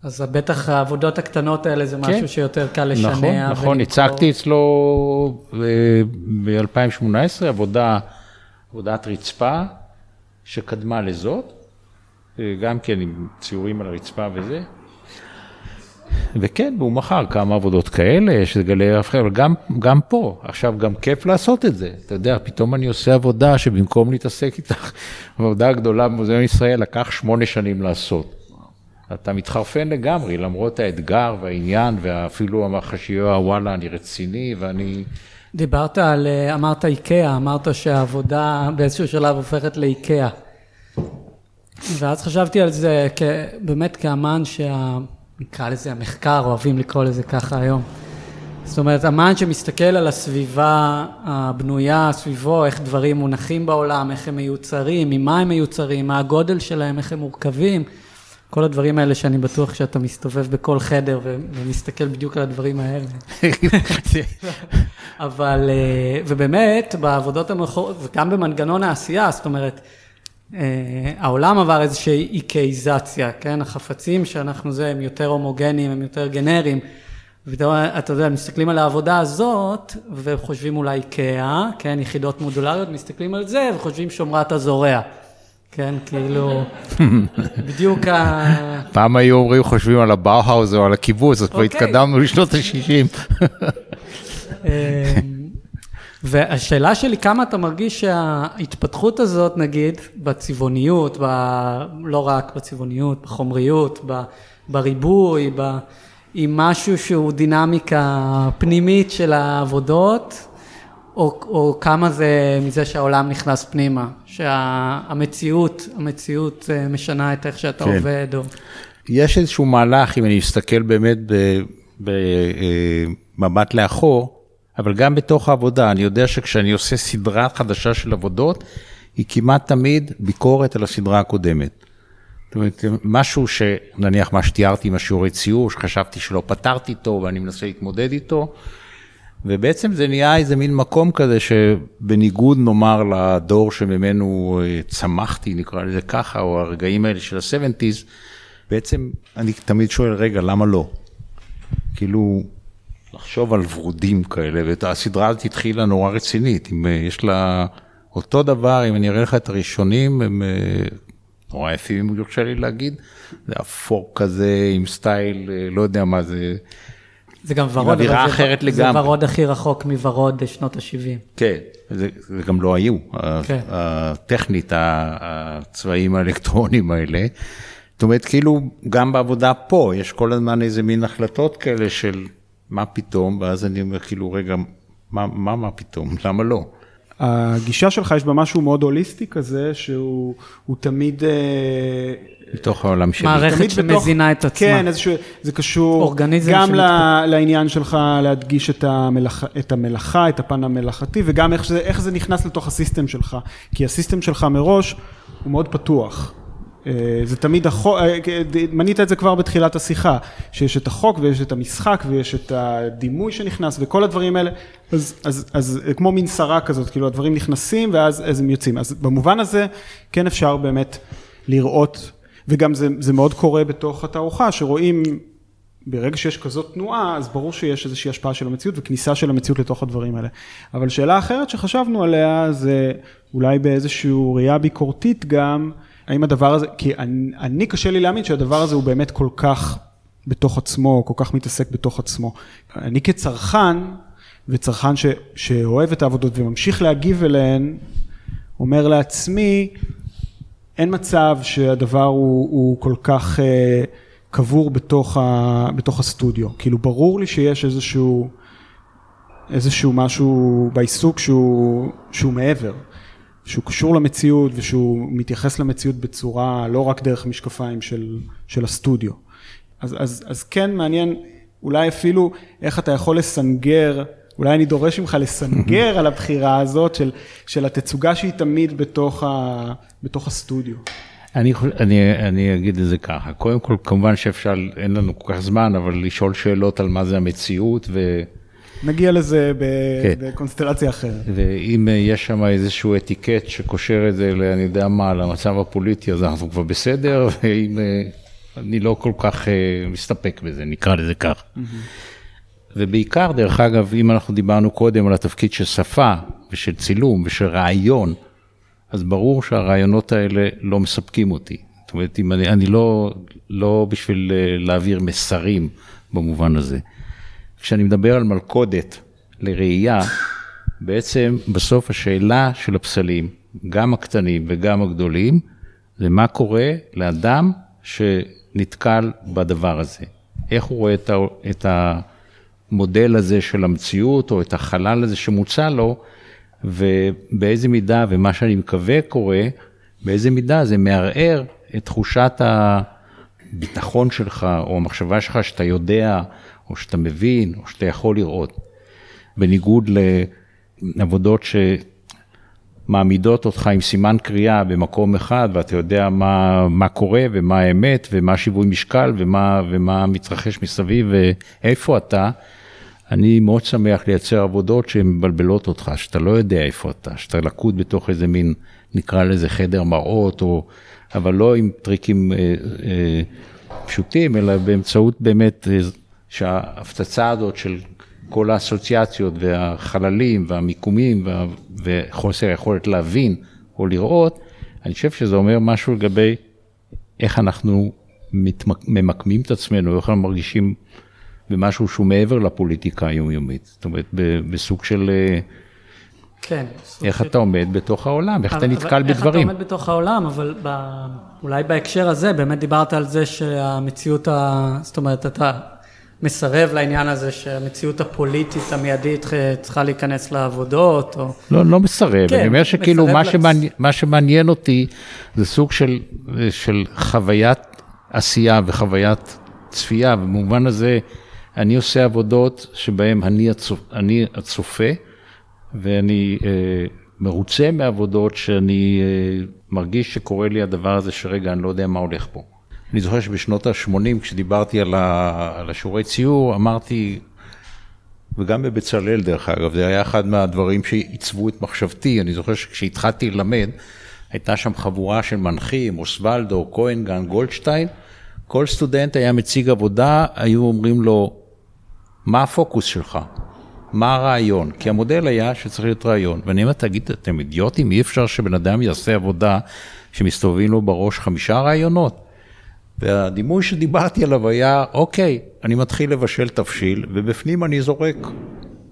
אז בטח העבודות הקטנות האלה זה משהו כן. שיותר קל לשנע. נכון, נכון, ולמכור. הצגתי אצלו ב-2018 עבודה, עבודת רצפה שקדמה לזאת, אה, גם כן עם ציורים על הרצפה וזה. וכן, והוא מכר כמה עבודות כאלה, יש גלריה אחרת, אבל גם, גם פה, עכשיו גם כיף לעשות את זה. אתה יודע, פתאום אני עושה עבודה שבמקום להתעסק איתך, עבודה גדולה במוזיאון ישראל לקח שמונה שנים לעשות. אתה מתחרפן לגמרי, למרות האתגר והעניין, ואפילו המחשיבה, וואלה, אני רציני ואני... דיברת על, אמרת איקאה, אמרת שהעבודה באיזשהו שלב הופכת לאיקאה. ואז חשבתי על זה כ- באמת כאמן שה... נקרא לזה המחקר, אוהבים לקרוא לזה ככה היום. זאת אומרת, אמן שמסתכל על הסביבה הבנויה סביבו, איך דברים מונחים בעולם, איך הם מיוצרים, ממה הם מיוצרים, מה הגודל שלהם, איך הם מורכבים, כל הדברים האלה שאני בטוח שאתה מסתובב בכל חדר ומסתכל בדיוק על הדברים האלה. אבל, אה, ובאמת, בעבודות המאוחרות, וגם במנגנון העשייה, זאת אומרת, העולם עבר איזושהי איקאיזציה, כן? החפצים שאנחנו זה, הם יותר הומוגניים, הם יותר גנריים. ואתה יודע, מסתכלים על העבודה הזאת, וחושבים אולי איקאה, כן, יחידות מודולריות, מסתכלים על זה, וחושבים שומרת הזורע. כן, כאילו, בדיוק ה... פעם היו אומרים, חושבים על הבאוהאוז או על הקיבוץ, אז כבר אוקיי. התקדמנו לשנות ה-60. והשאלה שלי, כמה אתה מרגיש שההתפתחות הזאת, נגיד, בצבעוניות, ב... לא רק בצבעוניות, בחומריות, ב... בריבוי, ב... היא משהו שהוא דינמיקה פנימית של העבודות, או, או כמה זה מזה שהעולם נכנס פנימה, שהמציאות, המציאות אה, משנה את איך שאתה כן. עובד, או... יש איזשהו מהלך, אם אני מסתכל באמת במבט לאחור, אבל גם בתוך העבודה, אני יודע שכשאני עושה סדרה חדשה של עבודות, היא כמעט תמיד ביקורת על הסדרה הקודמת. זאת אומרת, משהו שנניח מה שתיארתי עם השיעורי ציור, שחשבתי שלא פתרתי איתו ואני מנסה להתמודד איתו, ובעצם זה נהיה איזה מין מקום כזה שבניגוד נאמר לדור שממנו אה, צמחתי, נקרא לזה ככה, או הרגעים האלה של ה-70's, בעצם אני תמיד שואל, רגע, למה לא? כאילו, לחשוב על ורודים כאלה, והסדרה הזאת התחילה נורא רצינית, אם אה, יש לה אותו דבר, אם אני אראה לך את הראשונים, הם אה, נורא יפים, אם יורשה לי להגיד, זה אפור כזה, עם סטייל, אה, לא יודע מה זה. זה גם ורוד, אבל זה- אחרת זה לגמרי. ורוד הכי רחוק מוורוד שנות ה-70. כן, זה, זה גם לא היו, כן. הטכנית, הצבעים האלקטרונים האלה. זאת אומרת, כאילו, גם בעבודה פה, יש כל הזמן איזה מין החלטות כאלה של מה פתאום, ואז אני אומר, כאילו, רגע, מה, מה, מה פתאום, למה לא? הגישה שלך יש בה משהו מאוד הוליסטי כזה, שהוא הוא תמיד... אה, מתוך העולם שלי. מערכת שמזינה את עצמה. כן, איזשהו, זה קשור אורגניזם גם. ל, לעניין שלך להדגיש את המלאכה, את המלאכה, את הפן המלאכתי, וגם איך זה, איך זה נכנס לתוך הסיסטם שלך. כי הסיסטם שלך מראש הוא מאוד פתוח. אה, זה תמיד החוק, מנית את זה כבר בתחילת השיחה, שיש את החוק ויש את המשחק ויש את הדימוי שנכנס וכל הדברים האלה, אז, אז, אז כמו מין שרה כזאת, כאילו הדברים נכנסים ואז אז הם יוצאים. אז במובן הזה כן אפשר באמת לראות, וגם זה, זה מאוד קורה בתוך התערוכה, שרואים ברגע שיש כזאת תנועה, אז ברור שיש איזושהי השפעה של המציאות וכניסה של המציאות לתוך הדברים האלה. אבל שאלה אחרת שחשבנו עליה זה אולי באיזושהי ראייה ביקורתית גם, האם הדבר הזה, כי אני, אני קשה לי להאמין שהדבר הזה הוא באמת כל כך בתוך עצמו, כל כך מתעסק בתוך עצמו. אני כצרכן, וצרכן ש, שאוהב את העבודות וממשיך להגיב אליהן, אומר לעצמי, אין מצב שהדבר הוא, הוא כל כך אה, קבור בתוך, ה, בתוך הסטודיו. כאילו, ברור לי שיש איזשהו, איזשהו משהו בעיסוק שהוא, שהוא מעבר, שהוא קשור למציאות ושהוא מתייחס למציאות בצורה לא רק דרך משקפיים של, של הסטודיו. אז, אז, אז כן מעניין, אולי אפילו איך אתה יכול לסנגר, אולי אני דורש ממך לסנגר על הבחירה הזאת של, של התצוגה שהיא תמיד בתוך, ה, בתוך הסטודיו. אני, אני, אני אגיד את זה ככה, קודם כל כמובן שאפשר, אין לנו כל כך זמן, אבל לשאול שאלות על מה זה המציאות, ו, נגיע לזה ב, כן. בקונסטלציה אחרת. ואם יש שם איזשהו אטיקט שקושר את זה, אני יודע מה, למצב הפוליטי, אז אנחנו כבר בסדר, ואם אה, אני לא כל כך אה, מסתפק בזה, נקרא לזה כך. ובעיקר, דרך אגב, אם אנחנו דיברנו קודם על התפקיד של שפה ושל צילום ושל רעיון, אז ברור שהרעיונות האלה לא מספקים אותי. זאת אומרת, אם אני, אני לא, לא בשביל אה, להעביר מסרים במובן הזה. כשאני מדבר על מלכודת לראייה, בעצם בסוף השאלה של הפסלים, גם הקטנים וגם הגדולים, זה מה קורה לאדם שנתקל בדבר הזה. איך הוא רואה את, המודל הזה של המציאות, או את החלל הזה שמוצע לו, ובאיזה מידה, ומה שאני מקווה קורה, באיזה מידה זה מערער את תחושת הביטחון שלך, או המחשבה שלך שאתה יודע, או שאתה מבין, או שאתה יכול לראות. בניגוד לעבודות שמעמידות אותך עם סימן קריאה במקום אחד, ואתה יודע מה, מה קורה ומה האמת ומה שיווי משקל ומה, ומה מתרחש מסביב ואיפה אתה. אני מאוד שמח לייצר עבודות שהן מבלבלות אותך, שאתה לא יודע איפה אתה, שאתה לקוד בתוך איזה מין, נקרא לזה חדר מראות, או, אבל לא עם טריקים אה, אה, פשוטים, אלא באמצעות באמת, אה, שההפצצה הזאת של כל האסוציאציות והחללים והמיקומים וה, וחוסר היכולת להבין או לראות, אני חושב שזה אומר משהו לגבי איך אנחנו מתמק, ממקמים את עצמנו, איך אנחנו מרגישים במשהו שהוא מעבר לפוליטיקה היומיומית. זאת אומרת, בסוג של... אה, כן. איך אתה עומד בתוך העולם, איך אתה נתקל בדברים. איך אתה עומד בתוך העולם, אבל ב... אולי בהקשר הזה, באמת דיברת על זה שהמציאות, ה... זאת אומרת, אתה מסרב לעניין הזה שהמציאות הפוליטית המיידית צריכה להיכנס לעבודות, או... לא, לא מסרב, כן, אני אומר שכאילו מה, לצ... שמעניין, מה שמעניין אותי זה סוג של, של חוויית עשייה וחוויית צפייה, במובן הזה אני עושה עבודות שבהן אני, הצופ, אני הצופה, ואני אה, מרוצה מעבודות שאני אה, מרגיש שקורה לי הדבר הזה שרגע, אני לא יודע מה הולך פה. אני זוכר שבשנות ה-80, כשדיברתי על, ה, על השיעורי ציור, אמרתי, וגם בבצלאל דרך אגב, זה היה אחד מהדברים שעיצבו את מחשבתי. אני זוכר שכשהתחלתי ללמד, הייתה שם חבורה של מנחים, אוסוולדו, כהנגן, גולדשטיין. כל סטודנט היה מציג עבודה, היו אומרים לו, מה הפוקוס שלך? מה הרעיון? כי המודל היה שצריך להיות רעיון. ואני אומר, תגיד, אתם אידיוטים? אי אפשר שבן אדם יעשה עבודה שמסתובבים לו בראש חמישה רעיונות? והדימוי שדיברתי עליו היה, אוקיי, אני מתחיל לבשל תבשיל, ובפנים אני זורק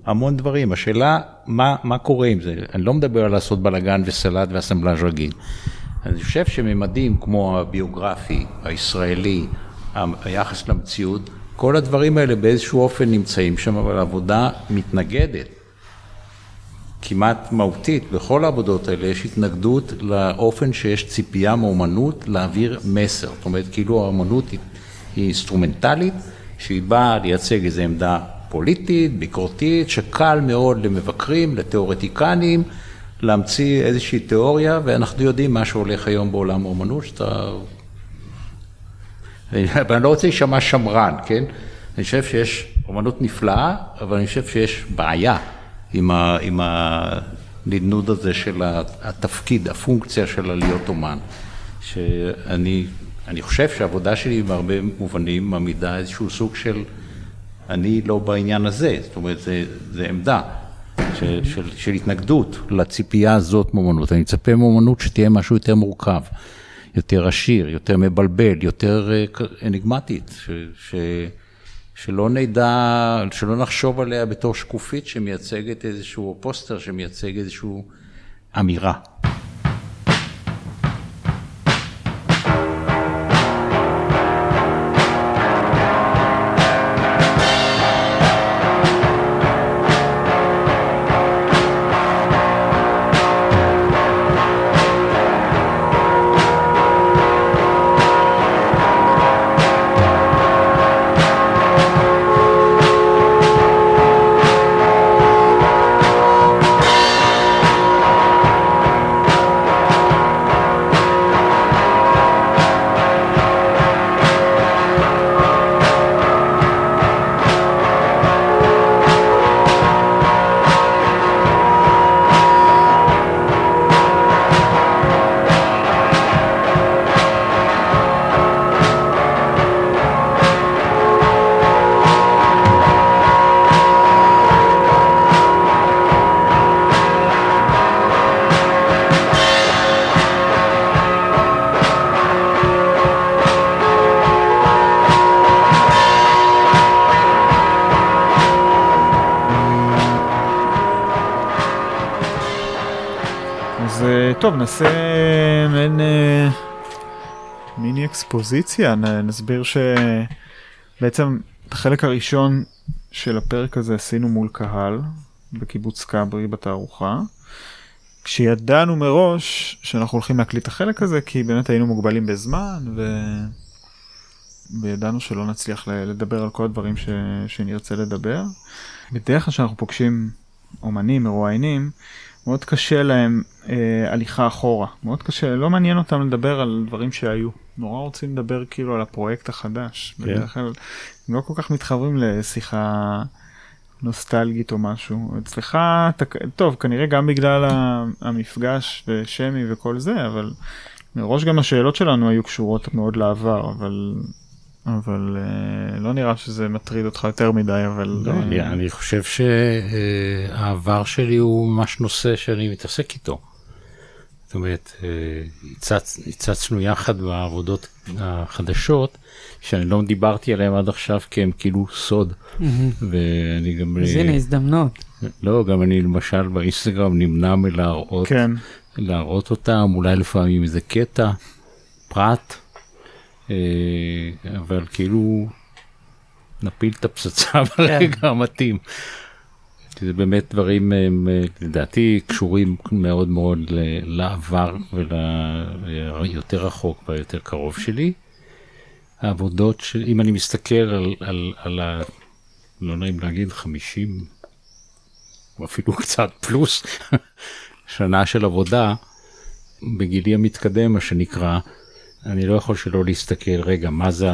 המון דברים. השאלה, מה, מה קורה עם זה? אני לא מדבר על לעשות בלאגן וסלט ואסמבלאז' רגיל. אני חושב שממדים כמו הביוגרפי, הישראלי, היחס למציאות, כל הדברים האלה באיזשהו אופן נמצאים שם, אבל העבודה מתנגדת. כמעט מהותית, בכל העבודות האלה יש התנגדות לאופן שיש ציפייה מאומנות להעביר מסר. זאת אומרת, כאילו האומנות היא, היא אינסטרומנטלית, שהיא באה לייצג איזו עמדה פוליטית, ביקורתית, שקל מאוד למבקרים, לתיאורטיקנים, להמציא איזושהי תיאוריה, ואנחנו יודעים מה שהולך היום בעולם האומנות, שאתה ואני לא רוצה להישמע שמרן, כן? אני חושב שיש אומנות נפלאה, אבל אני חושב שיש בעיה עם, ה, עם הנדנוד הזה של התפקיד, הפונקציה של להיות אומן. שאני אני חושב שהעבודה שלי בהרבה מובנים מעמידה איזשהו סוג של, אני לא בעניין הזה, זאת אומרת, זה עמדה. של, של, של התנגדות לציפייה הזאת מאומנות. אני מצפה מאומנות שתהיה משהו יותר מורכב. יותר עשיר, יותר מבלבל, יותר אה, אניגמטית, ש, שלא נדע, שלא נחשוב עליה בתור שקופית שמייצגת איזשהו פוסטר שמייצג איזושהי אמירה. טוב, נעשה מעין אה, מיני אקספוזיציה, נסביר שבעצם את החלק הראשון של הפרק הזה עשינו מול קהל בקיבוץ כברי בתערוכה. כשידענו מראש שאנחנו הולכים להקליט את החלק הזה, כי באמת היינו מוגבלים בזמן, וידענו שלא נצליח לדבר על כל הדברים ש... שנרצה לדבר. בדרך כלל כשאנחנו פוגשים אומנים, מרואיינים, מאוד קשה להם אה, הליכה אחורה, מאוד קשה, לא מעניין אותם לדבר על דברים שהיו, נורא רוצים לדבר כאילו על הפרויקט החדש, כן. בדרך כלל הם לא כל כך מתחברים לשיחה נוסטלגית או משהו, אצלך, טוב, כנראה גם בגלל המפגש ושמי וכל זה, אבל מראש גם השאלות שלנו היו קשורות מאוד לעבר, אבל אבל uh, לא נראה שזה מטריד אותך יותר מדי, אבל... לא, uh... אני, אני חושב שהעבר שלי הוא ממש נושא שאני מתעסק איתו. זאת אומרת, uh, הצצנו יחד בעבודות החדשות, שאני לא דיברתי עליהן עד עכשיו כי הם כאילו סוד. ואני גם... אז הנה הזדמנות. לא, גם אני למשל באינסטגרם נמנע מלהראות, כן. להראות אותם, אולי לפעמים איזה קטע, פרט. אה, אבל כאילו נפיל את הפצצה כן. ברגע המתאים. זה באמת דברים הם לדעתי קשורים מאוד מאוד לעבר וליותר רחוק והיותר קרוב שלי. העבודות של אם אני מסתכל על, על, על ה... לא נעים להגיד 50 או אפילו קצת פלוס שנה של עבודה בגילי המתקדם מה שנקרא אני לא יכול שלא להסתכל, רגע, מה זה,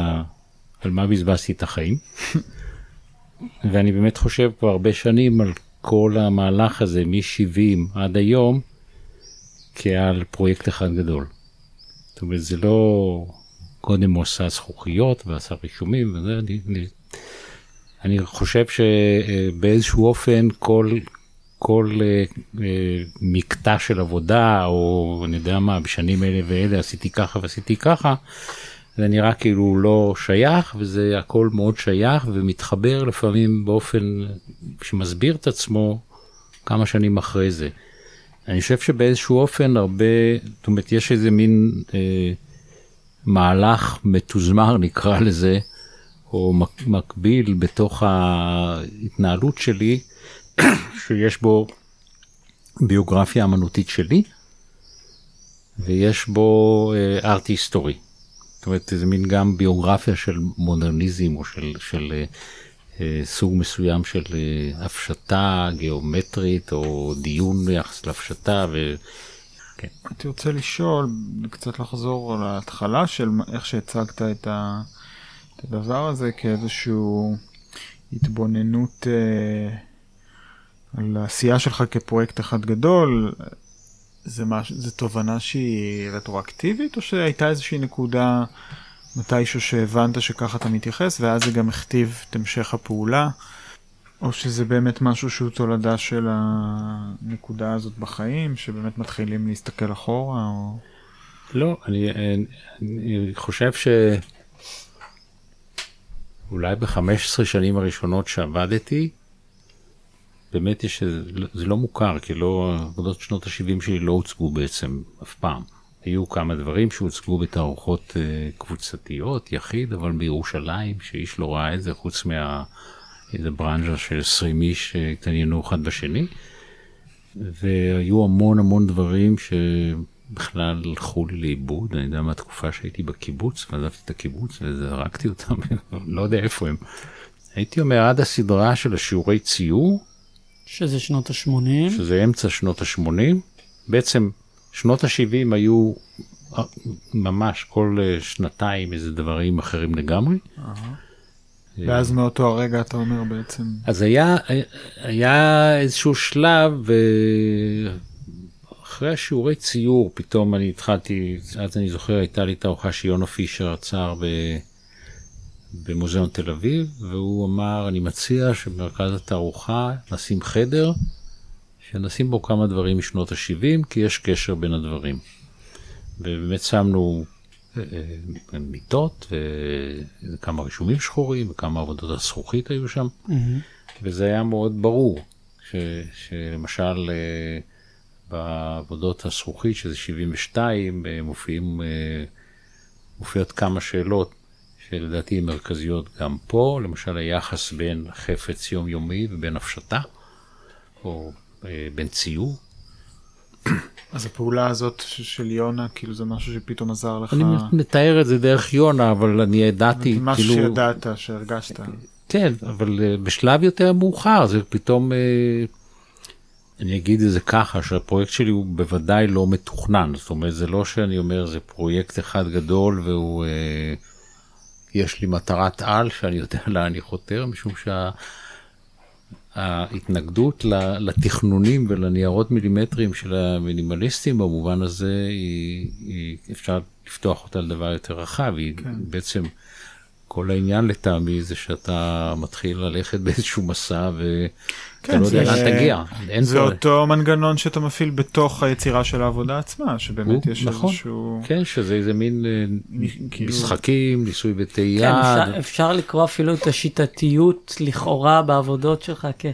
על מה בזבזתי את החיים? ואני באמת חושב כבר הרבה שנים על כל המהלך הזה, מ-70 עד היום, כעל פרויקט אחד גדול. זאת אומרת, זה לא קודם הוא עשה זכוכיות ועשה רישומים וזה, אני, אני, אני חושב שבאיזשהו אופן כל, כל uh, uh, מקטע של עבודה, או אני יודע מה, בשנים אלה ואלה עשיתי ככה ועשיתי ככה, זה נראה כאילו לא שייך, וזה הכל מאוד שייך ומתחבר לפעמים באופן שמסביר את עצמו כמה שנים אחרי זה. אני חושב שבאיזשהו אופן הרבה, זאת אומרת, יש איזה מין אה, מהלך מתוזמר נקרא לזה, או מקביל בתוך ההתנהלות שלי, שיש בו ביוגרפיה אמנותית שלי, ויש בו ארט uh, היסטורי. זאת אומרת, זה מין גם ביוגרפיה של מודרניזם או של, של uh, סוג מסוים של uh, הפשטה גיאומטרית או דיון ביחס להפשטה. ו... כן. הייתי רוצה לשאול, קצת לחזור על ההתחלה של איך שהצגת את, ה, את הדבר הזה כאיזושהי התבוננות אה, על העשייה שלך כפרויקט אחד גדול, זה, מש, זה תובנה שהיא רטרואקטיבית, או שהייתה איזושהי נקודה מתישהו שהבנת שככה אתה מתייחס, ואז זה גם הכתיב את המשך הפעולה, או שזה באמת משהו שהוא תולדה של הנקודה הזאת בחיים, שבאמת מתחילים להסתכל אחורה, או... לא, אני, אני, אני חושב ש... אולי ב-15 שנים הראשונות שעבדתי, באמת יש, זה לא מוכר, כי לא, עבודות שנות ה-70 שלי לא הוצגו בעצם אף פעם. היו כמה דברים שהוצגו בתערוכות uh, קבוצתיות, יחיד, אבל בירושלים, שאיש לא ראה את זה, חוץ מה... איזה ברנז'ה של 20 איש שהתעניינו אחד בשני. והיו המון המון דברים שבכלל הלכו לי לאיבוד, אני יודע מהתקופה שהייתי בקיבוץ, ועזבתי את הקיבוץ וזרקתי אותם, לא יודע איפה הם. הייתי אומר עד הסדרה של השיעורי ציור, שזה שנות ה-80. שזה אמצע שנות ה-80. בעצם שנות ה-70 היו אה, ממש כל אה, שנתיים איזה דברים אחרים לגמרי. ואז מאותו הרגע אתה אומר בעצם. אז היה, היה איזשהו שלב, אחרי השיעורי ציור פתאום אני התחלתי, אז אני זוכר הייתה לי תערוכה שיונה פישר עצר ב... במוזיאון תל אביב, והוא אמר, אני מציע שבמרכז התערוכה נשים חדר, שנשים בו כמה דברים משנות ה-70, כי יש קשר בין הדברים. ובאמת שמנו אה, אה, מיטות, וכמה רישומים שחורים, וכמה עבודות הזכוכית היו שם, mm-hmm. וזה היה מאוד ברור, ש, שלמשל אה, בעבודות הזכוכית, שזה 72, מופיעים, מופיעות כמה שאלות שלדעתי הן מרכזיות גם פה, למשל היחס בין חפץ יומיומי ובין הפשטה, או אה, בין ציור. אז הפעולה הזאת של יונה, כאילו זה משהו שפתאום עזר לך, אני מתאר את זה דרך יונה, אבל אני ידעתי, משהו כאילו, שידעת, שהרגשת. כן, אבל אה, בשלב יותר מאוחר זה פתאום, אה, אני אגיד את זה ככה, שהפרויקט שלי הוא בוודאי לא מתוכנן, זאת אומרת זה לא שאני אומר זה פרויקט אחד גדול והוא, אה, יש לי מטרת על שאני יודע לאן אני חותר, משום שההתנגדות לתכנונים ולניירות מילימטריים של המינימליסטים במובן הזה, היא, היא, אפשר לפתוח אותה לדבר יותר רחב, היא כן. בעצם... כל העניין לטעמי זה שאתה מתחיל ללכת באיזשהו מסע ואתה כן, לא יודע זה- לאן תגיע. אין זה פה... אותו מנגנון שאתה מפעיל בתוך היצירה של העבודה עצמה, שבאמת הוא- יש נכון. איזשהו... כן, שזה איזה מין אה, כאילו- משחקים, ניסוי כן, וטעייה. אפשר, אפשר לקרוא אפילו את השיטתיות לכאורה בעבודות שלך כ...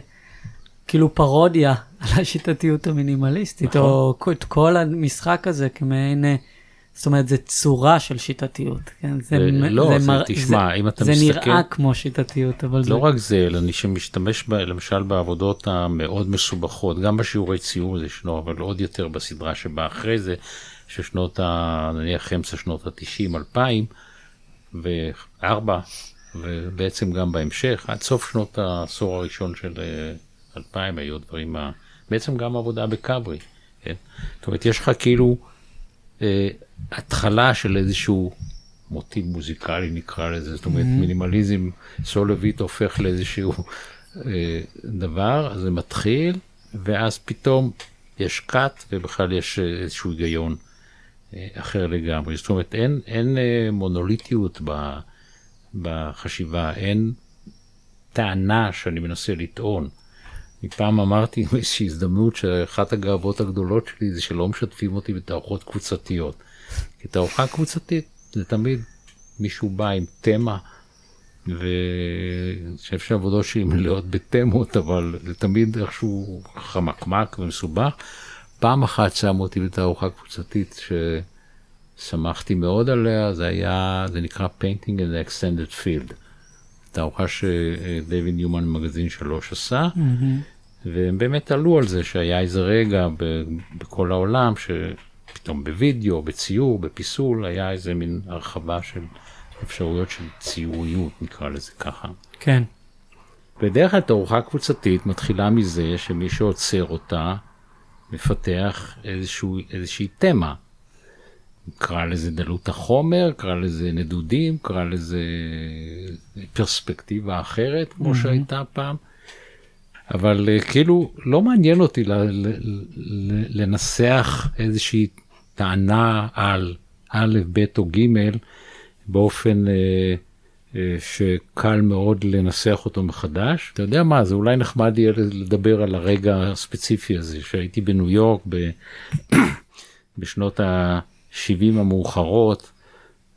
כאילו פרודיה על השיטתיות המינימליסטית, נכון. או את כל המשחק הזה כמעין, אה, זאת אומרת, זה צורה של שיטתיות, כן? זה, זה- מ- לא, זה- מר- תשמע, אם אתה זה מסתכל- נראה כמו שיטתיות, אבל זה... לא רק זה, אלא אני שמשתמש ב, למשל בעבודות המאוד מסובכות, גם בשיעורי ציור זה ישנו, אבל עוד יותר בסדרה שבאה אחרי זה, ששנות ה... נניח אמצע שנות ה-90, 2000 ו-4, ובעצם גם בהמשך, עד סוף שנות העשור הראשון של אה, 2000 היו דברים, ה... בעצם גם עבודה בכברי, כן? זאת אומרת, יש לך כאילו אה, התחלה של איזשהו מוטיב מוזיקלי נקרא לזה, זאת אומרת מינימליזם סולוויט הופך לאיזשהו אה, דבר, אז זה מתחיל, ואז פתאום יש קאט ובכלל יש אה, איזשהו היגיון אה, אחר לגמרי. זאת אומרת, אין, אין אה, מונוליטיות ב, בחשיבה, אין טענה שאני מנסה לטעון. אני פעם אמרתי באיזושהי הזדמנות שאחת הגאוות הגדולות שלי זה שלא משתפים אותי בתערוכות קבוצתיות. כי תערוכה קבוצתית זה תמיד מישהו בא עם תמה, ואני חושב שהעבודות שלי מלאות בתמות, אבל זה תמיד איכשהו חמקמק ומסובך. פעם אחת שמו אותי בתערוכה קבוצתית ששמחתי מאוד עליה, זה היה, זה נקרא Painting in the Extended Field. תערוכה שדייוויד ניומן מגזין שלוש עשה, והם באמת עלו על זה שהיה איזה רגע בכל העולם, שפתאום בווידאו, בציור, בפיסול, היה איזה מין הרחבה של אפשרויות של ציוריות, נקרא לזה ככה. כן. בדרך כלל תערוכה קבוצתית מתחילה מזה שמי שעוצר אותה מפתח איזשהו, איזושהי תמה. קרא לזה דלות החומר, קרא לזה נדודים, קרא לזה פרספקטיבה אחרת כמו שהייתה פעם. אבל אה, כאילו לא מעניין אותי ל- ל- ל- לנסח איזושהי טענה על א', ב' או ג' באופן אה, אה, שקל מאוד לנסח אותו מחדש. אתה יודע מה, זה אולי נחמד יהיה לדבר על הרגע הספציפי הזה, שהייתי בניו יורק ב... בשנות ה-70 המאוחרות,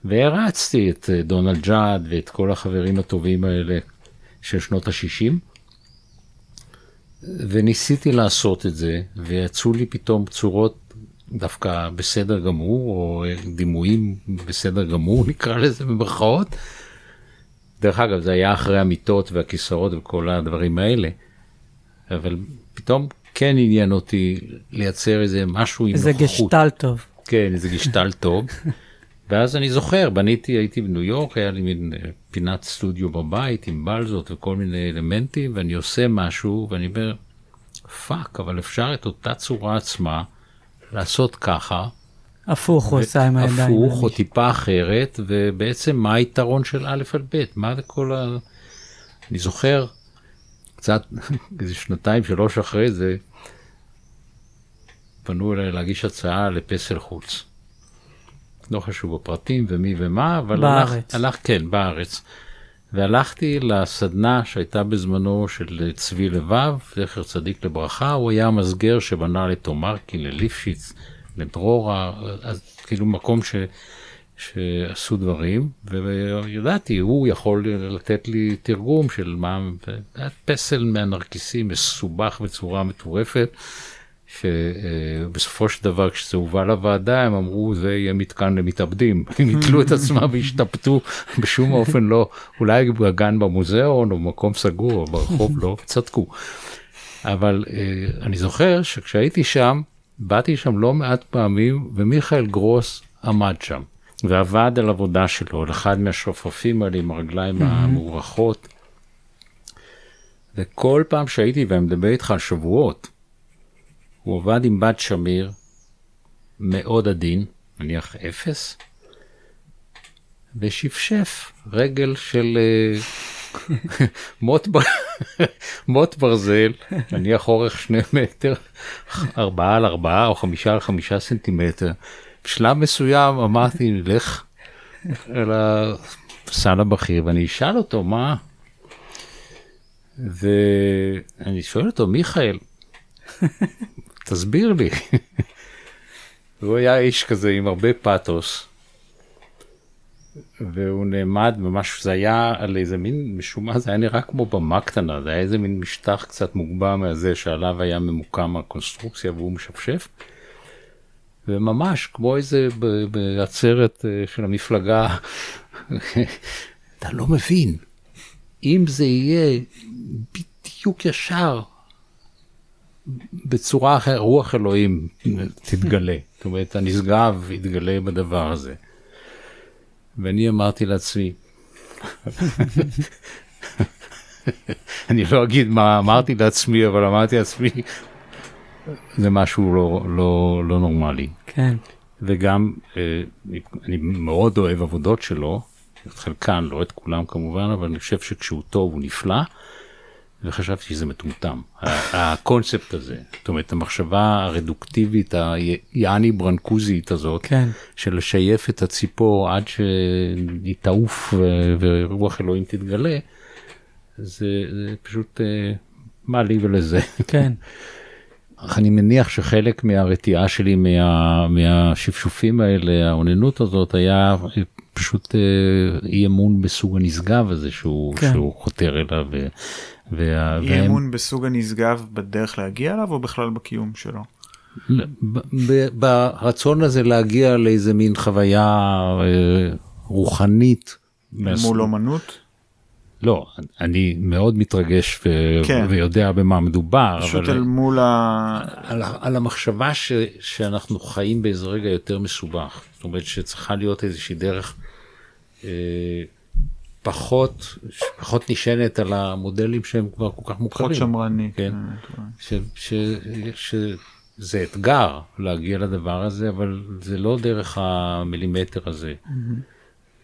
והרצתי את אה, דונלד ג'אד ואת כל החברים הטובים האלה של שנות ה-60, וניסיתי לעשות את זה, ויצאו לי פתאום צורות דווקא בסדר גמור, או דימויים בסדר גמור, נקרא לזה במרכאות. דרך אגב, זה היה אחרי המיטות והכיסאות וכל הדברים האלה, אבל פתאום כן עניין אותי לייצר איזה משהו עם זה נוכחות. גשטל טוב. כן, איזה גשטל טוב. ואז אני זוכר, בניתי, הייתי בניו יורק, היה לי מין אה, פינת סטודיו בבית עם בלזות וכל מיני אלמנטים, ואני עושה משהו, ואני אומר, fuck, אבל אפשר את אותה צורה עצמה לעשות ככה, הפוך הוא עשה עם הידיים. הפוך או. טיפה אחרת, ובעצם מה היתרון של א' על ב', מה כל ה... אני זוכר, קצת, איזה שנתיים, שלוש אחרי זה, פנו אליי להגיש הצעה לפסל חוץ. לא חשוב הפרטים ומי ומה, אבל בארץ. הלך, הלך, כן, בארץ. והלכתי לסדנה שהייתה בזמנו של צבי לבב, זכר צדיק לברכה, הוא היה המסגר שבנה לתומרקין, לליפשיץ, לדרורה, אז כאילו מקום ש, שעשו דברים, וידעתי, הוא יכול לתת לי תרגום של מה, פסל מהנרקיסים מסובך בצורה מטורפת. שבסופו של דבר כשזה הובא לוועדה הם אמרו זה יהיה מתקן למתאבדים. הם יתלו את עצמם והשתפטו בשום אופן לא. אולי בגן במוזיאון או במקום סגור או ברחוב לא. צדקו. אבל אה, אני זוכר שכשהייתי שם באתי שם לא מעט פעמים, ומיכאל גרוס עמד שם, ועבד על עבודה שלו, על אחד מהשופפים האלה עם הרגליים המאורכות. וכל פעם שהייתי, ואני מדבר איתך על שבועות, הוא עבד עם בת שמיר, מאוד עדין, נניח אפס, ושפשף רגל של אה, מוט, ב... מוט ברזל, נניח אורך שני מטר, ארבעה על ארבעה או חמישה על חמישה סנטימטר. בשלב מסוים אמרתי, נלך אל הסל הבכיר ואני אשאל אותו מה. ואני שואל אותו, מיכאל, תסביר לי. הוא היה איש כזה עם הרבה פאתוס, והוא נעמד ממש, זה היה על איזה מין משום מה, זה היה נראה כמו במה קטנה, זה היה איזה מין משטח קצת מוגבע מהזה שעליו היה ממוקם הקונסטרוקציה והוא משפשף. וממש כמו איזה בעצרת אה, של המפלגה, אתה לא מבין, אם זה יהיה בדיוק ישר, בצורה אחרת, רוח אלוהים תתגלה, זאת אומרת הנשגב יתגלה בדבר הזה. ואני אמרתי לעצמי, אני לא אגיד מה אמרתי לעצמי, אבל אמרתי לעצמי, זה משהו לא, לא, לא נורמלי. כן. וגם אה, אני מאוד אוהב עבודות שלו, את חלקן, לא את כולם כמובן, אבל אני חושב שכשהוא טוב הוא נפלא, וחשבתי שזה מטומטם, הקונספט הזה, זאת אומרת המחשבה הרדוקטיבית, היעני ברנקוזית הזאת, כן. של לשייף את הציפור עד שהיא תעוף ורוח אלוהים תתגלה, זה, זה פשוט אה, מה לי ולזה. כן. אך אני מניח שחלק מהרתיעה שלי מה, מהשפשופים האלה, האוננות הזאת, היה פשוט אה, אי אמון בסוג הנשגב הזה שהוא, כן. שהוא חותר אליו. ו, וה, אי והם- אמון בסוג הנשגב בדרך להגיע אליו או בכלל בקיום שלו? ב- ברצון הזה להגיע לאיזה מין חוויה אה, רוחנית. מהס- מול אומנות? לא, אני מאוד מתרגש ו- כן. ויודע במה מדובר, פשוט אבל אל מול ה... על, על המחשבה ש, שאנחנו חיים באיזה רגע יותר מסובך. זאת אומרת שצריכה להיות איזושהי דרך פחות, פחות נשענת על המודלים שהם כבר כל כך מוכרים. פחות שמרני. כן. ש, ש, ש, זה אתגר להגיע לדבר הזה, אבל זה לא דרך המילימטר הזה.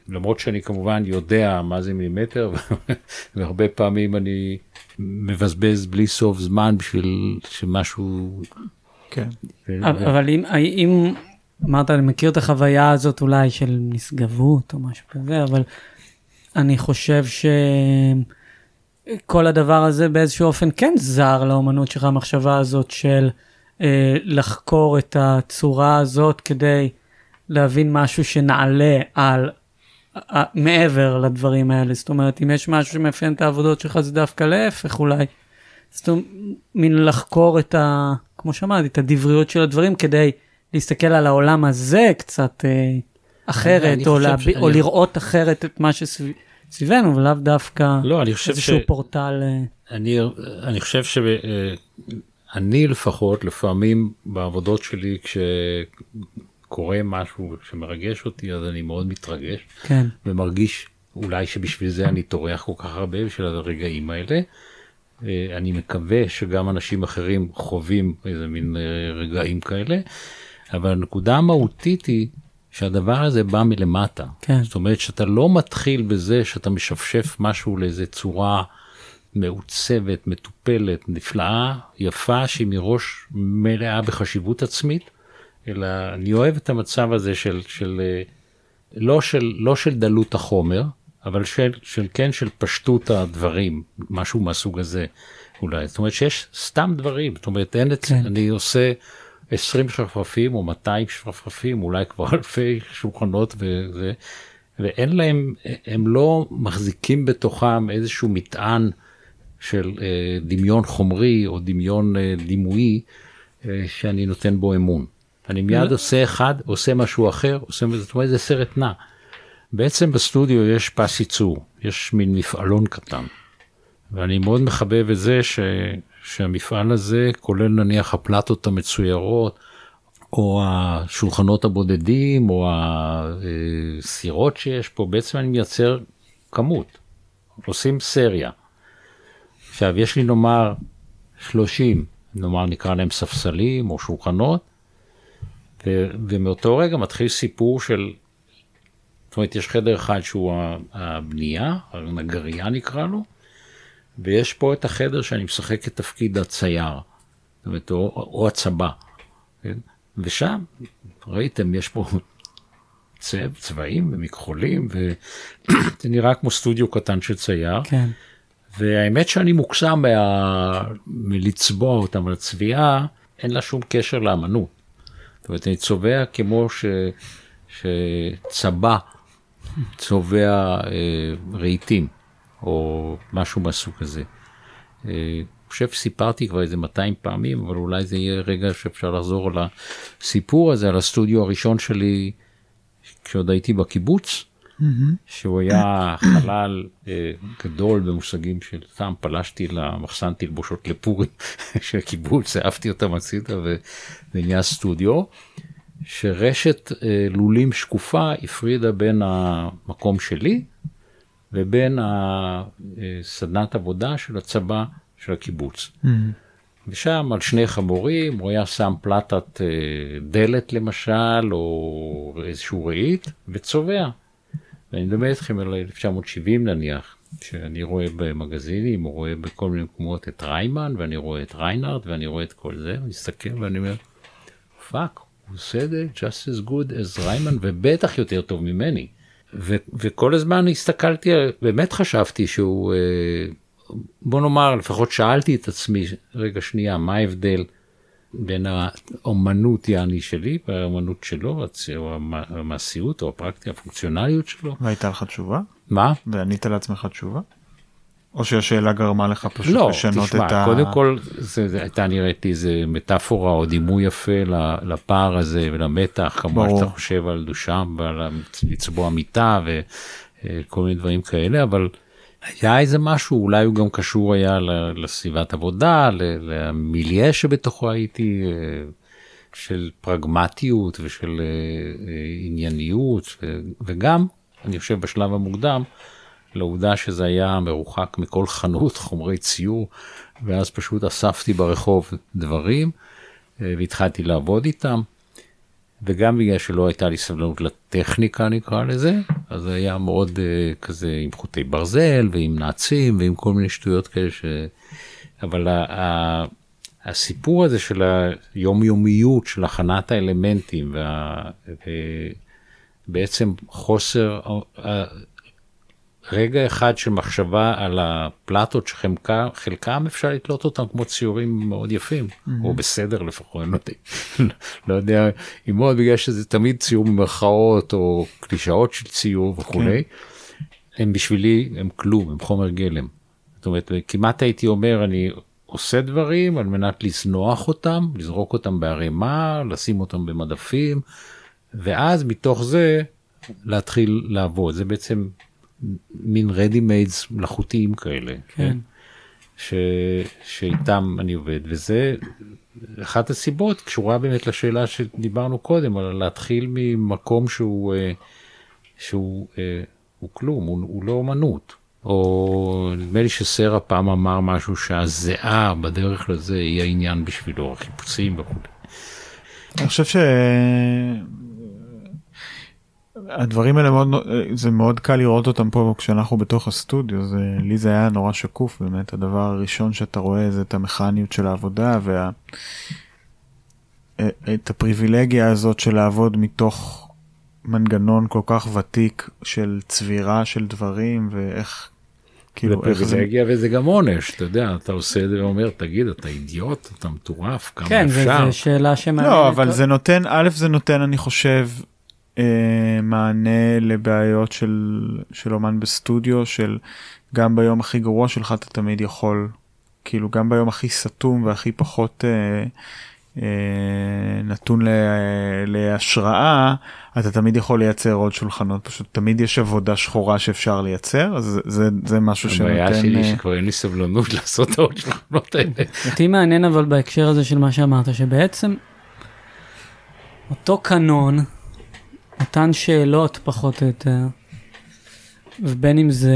למרות שאני כמובן יודע מה זה מילימטר, והרבה פעמים אני מבזבז בלי סוף זמן בשביל שמשהו... כן. אבל אבל אם, אם אמרת, אני מכיר את החוויה הזאת אולי של נשגבות או משהו כזה, אבל אני חושב שכל הדבר הזה באיזשהו אופן כן זר לאומנות שלך, המחשבה הזאת של אה, לחקור את הצורה הזאת כדי להבין משהו שנעלה על, אה, מעבר לדברים האלה. זאת אומרת, אם יש משהו שמאפיין את העבודות שלך, זה דווקא להפך אולי. זאת אומרת, מין לחקור את ה... כמו שאמרתי, את הדבריות של הדברים כדי להסתכל על העולם הזה קצת אה, אחרת, או, להב... ש- או אני- לראות אחרת את מה שסביבנו, ולאו דווקא לא, אני חושב איזשהו ש- פורטל. אה, אני, אני חושב שאני לפחות, לפעמים בעבודות שלי, כשקורה משהו שמרגש אותי, אז אני מאוד מתרגש. כן, ומרגיש אולי שבשביל זה אני טורח כל כך הרבה בשביל הרגעים האלה. אה, אני מקווה שגם אנשים אחרים חווים איזה מין אה, רגעים כאלה, אבל הנקודה המהותית היא שהדבר הזה בא מלמטה. כן. זאת אומרת שאתה לא מתחיל בזה שאתה משפשף משהו לאיזה צורה מעוצבת, מטופלת, נפלאה, יפה, שהיא מראש מלאה בחשיבות עצמית, אלא אני אוהב את המצב הזה של, של אה, לא של, לא של דלות החומר, אבל של, של כן של פשטות הדברים, משהו מהסוג הזה אולי. זאת אומרת שיש סתם דברים, זאת אומרת אין את, כן. אני עושה 20 שרפרפים או 200 שרפרפים, אולי כבר אלפי שולחנות וזה, ואין להם, הם לא מחזיקים בתוכם איזשהו מטען של אה, דמיון חומרי או דמיון אה, דימויי אה, שאני נותן בו אמון. אני מיד עושה אחד, עושה משהו אחר, עושה, זאת אומרת זה סרט נע. בעצם בסטודיו יש פס ייצור, יש מין מפעלון קטן. ואני מאוד מחבב את זה ש, שהמפעל הזה כולל נניח הפלטות המצוירות, או השולחנות הבודדים, או הסירות שיש פה, בעצם אני מייצר כמות. עושים סריה. עכשיו, יש לי נאמר 30, נאמר נקרא להם ספסלים או שולחנות, ו- ומאותו רגע מתחיל סיפור של, זאת אומרת, יש חדר אחד שהוא הבנייה, הנגרייה נקרא לו, ויש פה את החדר שאני משחק את תפקיד הצייר, זאת אומרת, או, או הצבא. כן? ושם, ראיתם, יש פה צבע, צבעים ומכחולים, וזה נראה כמו סטודיו קטן של צייר. כן. והאמת שאני מוקסם מה... מלצבוע אותם, אבל צביעה אין לה שום קשר לאמנות. זאת אומרת, אני צובע כמו ש... שצבע צובע אה, רהיטים, או משהו מהסוג הזה. אה, אני חושב שסיפרתי כבר איזה 200 פעמים, אבל אולי זה יהיה רגע שאפשר לחזור על הסיפור הזה, על הסטודיו הראשון שלי, כשעוד הייתי בקיבוץ. שהוא היה חלל אה, גדול במושגים של סתם פלשתי למחסן תלבושות לפורים של הקיבוץ, העפתי אותם הצידה ונהיה סטודיו, שרשת אה, לולים שקופה הפרידה בין המקום שלי ובין הסדנת עבודה של הצבע של הקיבוץ. ושם על שני חמורים הוא היה שם פלטת אה, דלת למשל, או איזשהו רהיט, וצובע. ואני מדבר איתכם על 1970 נניח, שאני רואה במגזינים, או רואה בכל מיני מקומות את ריימן, ואני רואה את ריינהארדט, ואני רואה את כל זה, אני מסתכל ואני אומר, fuck, הוא עושה את זה just as good as ריימן, ובטח יותר טוב ממני. ו- וכל הזמן הסתכלתי, באמת חשבתי שהוא, אה, בוא נאמר, לפחות שאלתי את עצמי, רגע שנייה, מה ההבדל בין האומנות יעני שלי והאומנות שלו, או המעשיות או הפרקטיקה, הפונקציונליות שלו. והייתה לך תשובה? מה? וענית לעצמך תשובה? או שהשאלה גרמה לך פשוט לא, לשנות תשמע, את ה... קודם כל, זה, זה הייתה נראית לי איזה מטאפורה או דימוי יפה לפער הזה ולמתח, כמובן שאתה חושב על דושם ועל לצבוע מיטה וכל מיני דברים כאלה, אבל היה איזה משהו, אולי הוא גם קשור היה לסביבת עבודה, למיליה שבתוכו הייתי, אה, של פרגמטיות ושל אה, אה, ענייניות, וגם, אני חושב בשלב המוקדם, לעובדה שזה היה מרוחק מכל חנות חומרי ציור, ואז פשוט אספתי ברחוב דברים והתחלתי לעבוד איתם. וגם בגלל שלא הייתה לי סבלנות לטכניקה נקרא לזה, אז זה היה מאוד uh, כזה עם חוטי ברזל ועם נעצים ועם כל מיני שטויות כאלה ש... אבל הסיפור הזה של היומיומיות של הכנת האלמנטים ובעצם חוסר רגע אחד של מחשבה על הפלטות שחלקם אפשר לתלות אותם כמו ציורים מאוד יפים, mm-hmm. או בסדר לפחות, אני לא יודע, לא יודע אם מאוד בגלל שזה תמיד ציור במרכאות או קלישאות של ציור וכולי, כן. הם בשבילי, הם כלום, הם חומר גלם. זאת אומרת, כמעט הייתי אומר, אני עושה דברים על מנת לזנוח אותם, לזרוק אותם בערימה, לשים אותם במדפים, ואז מתוך זה להתחיל לעבוד. זה בעצם מין רדי מיידס מלאכותיים כאלה. כן. כן? ש, שאיתם אני עובד וזה אחת הסיבות קשורה באמת לשאלה שדיברנו קודם על להתחיל ממקום שהוא אה, שהוא אה, הוא כלום הוא, הוא לא אמנות או נדמה לי שסרה פעם אמר משהו שהזיעה בדרך לזה היא העניין בשבילו החיפושים וכו'. אני חושב ש... הדברים האלה מאוד זה מאוד קל לראות אותם פה כשאנחנו בתוך הסטודיו זה לי זה היה נורא שקוף באמת הדבר הראשון שאתה רואה זה את המכניות של העבודה ואת הפריבילגיה הזאת של לעבוד מתוך מנגנון כל כך ותיק של צבירה של דברים ואיך. כאילו זה פריבילגיה זה... וזה גם עונש אתה יודע אתה עושה את זה ואומר תגיד אתה אידיוט אתה מטורף כמה כן, אפשר. כן זו שאלה שמעניינת. לא אבל זה נותן א' זה נותן אני חושב אה, מענה לבעיות של, של אומן בסטודיו, של גם ביום הכי גרוע שלך אתה תמיד יכול, כאילו גם ביום הכי סתום והכי פחות אה, אה, נתון לה, להשראה, אתה תמיד יכול לייצר עוד שולחנות, פשוט תמיד יש עבודה שחורה שאפשר לייצר, אז זה, זה משהו שנותן... הבעיה שלי אה, שכבר אין לי סבלנות לעשות את העוד שולחנות האלה. אותי מעניין אבל בהקשר הזה של מה שאמרת, שבעצם אותו קנון, אותן שאלות פחות או יותר, ובין אם זה,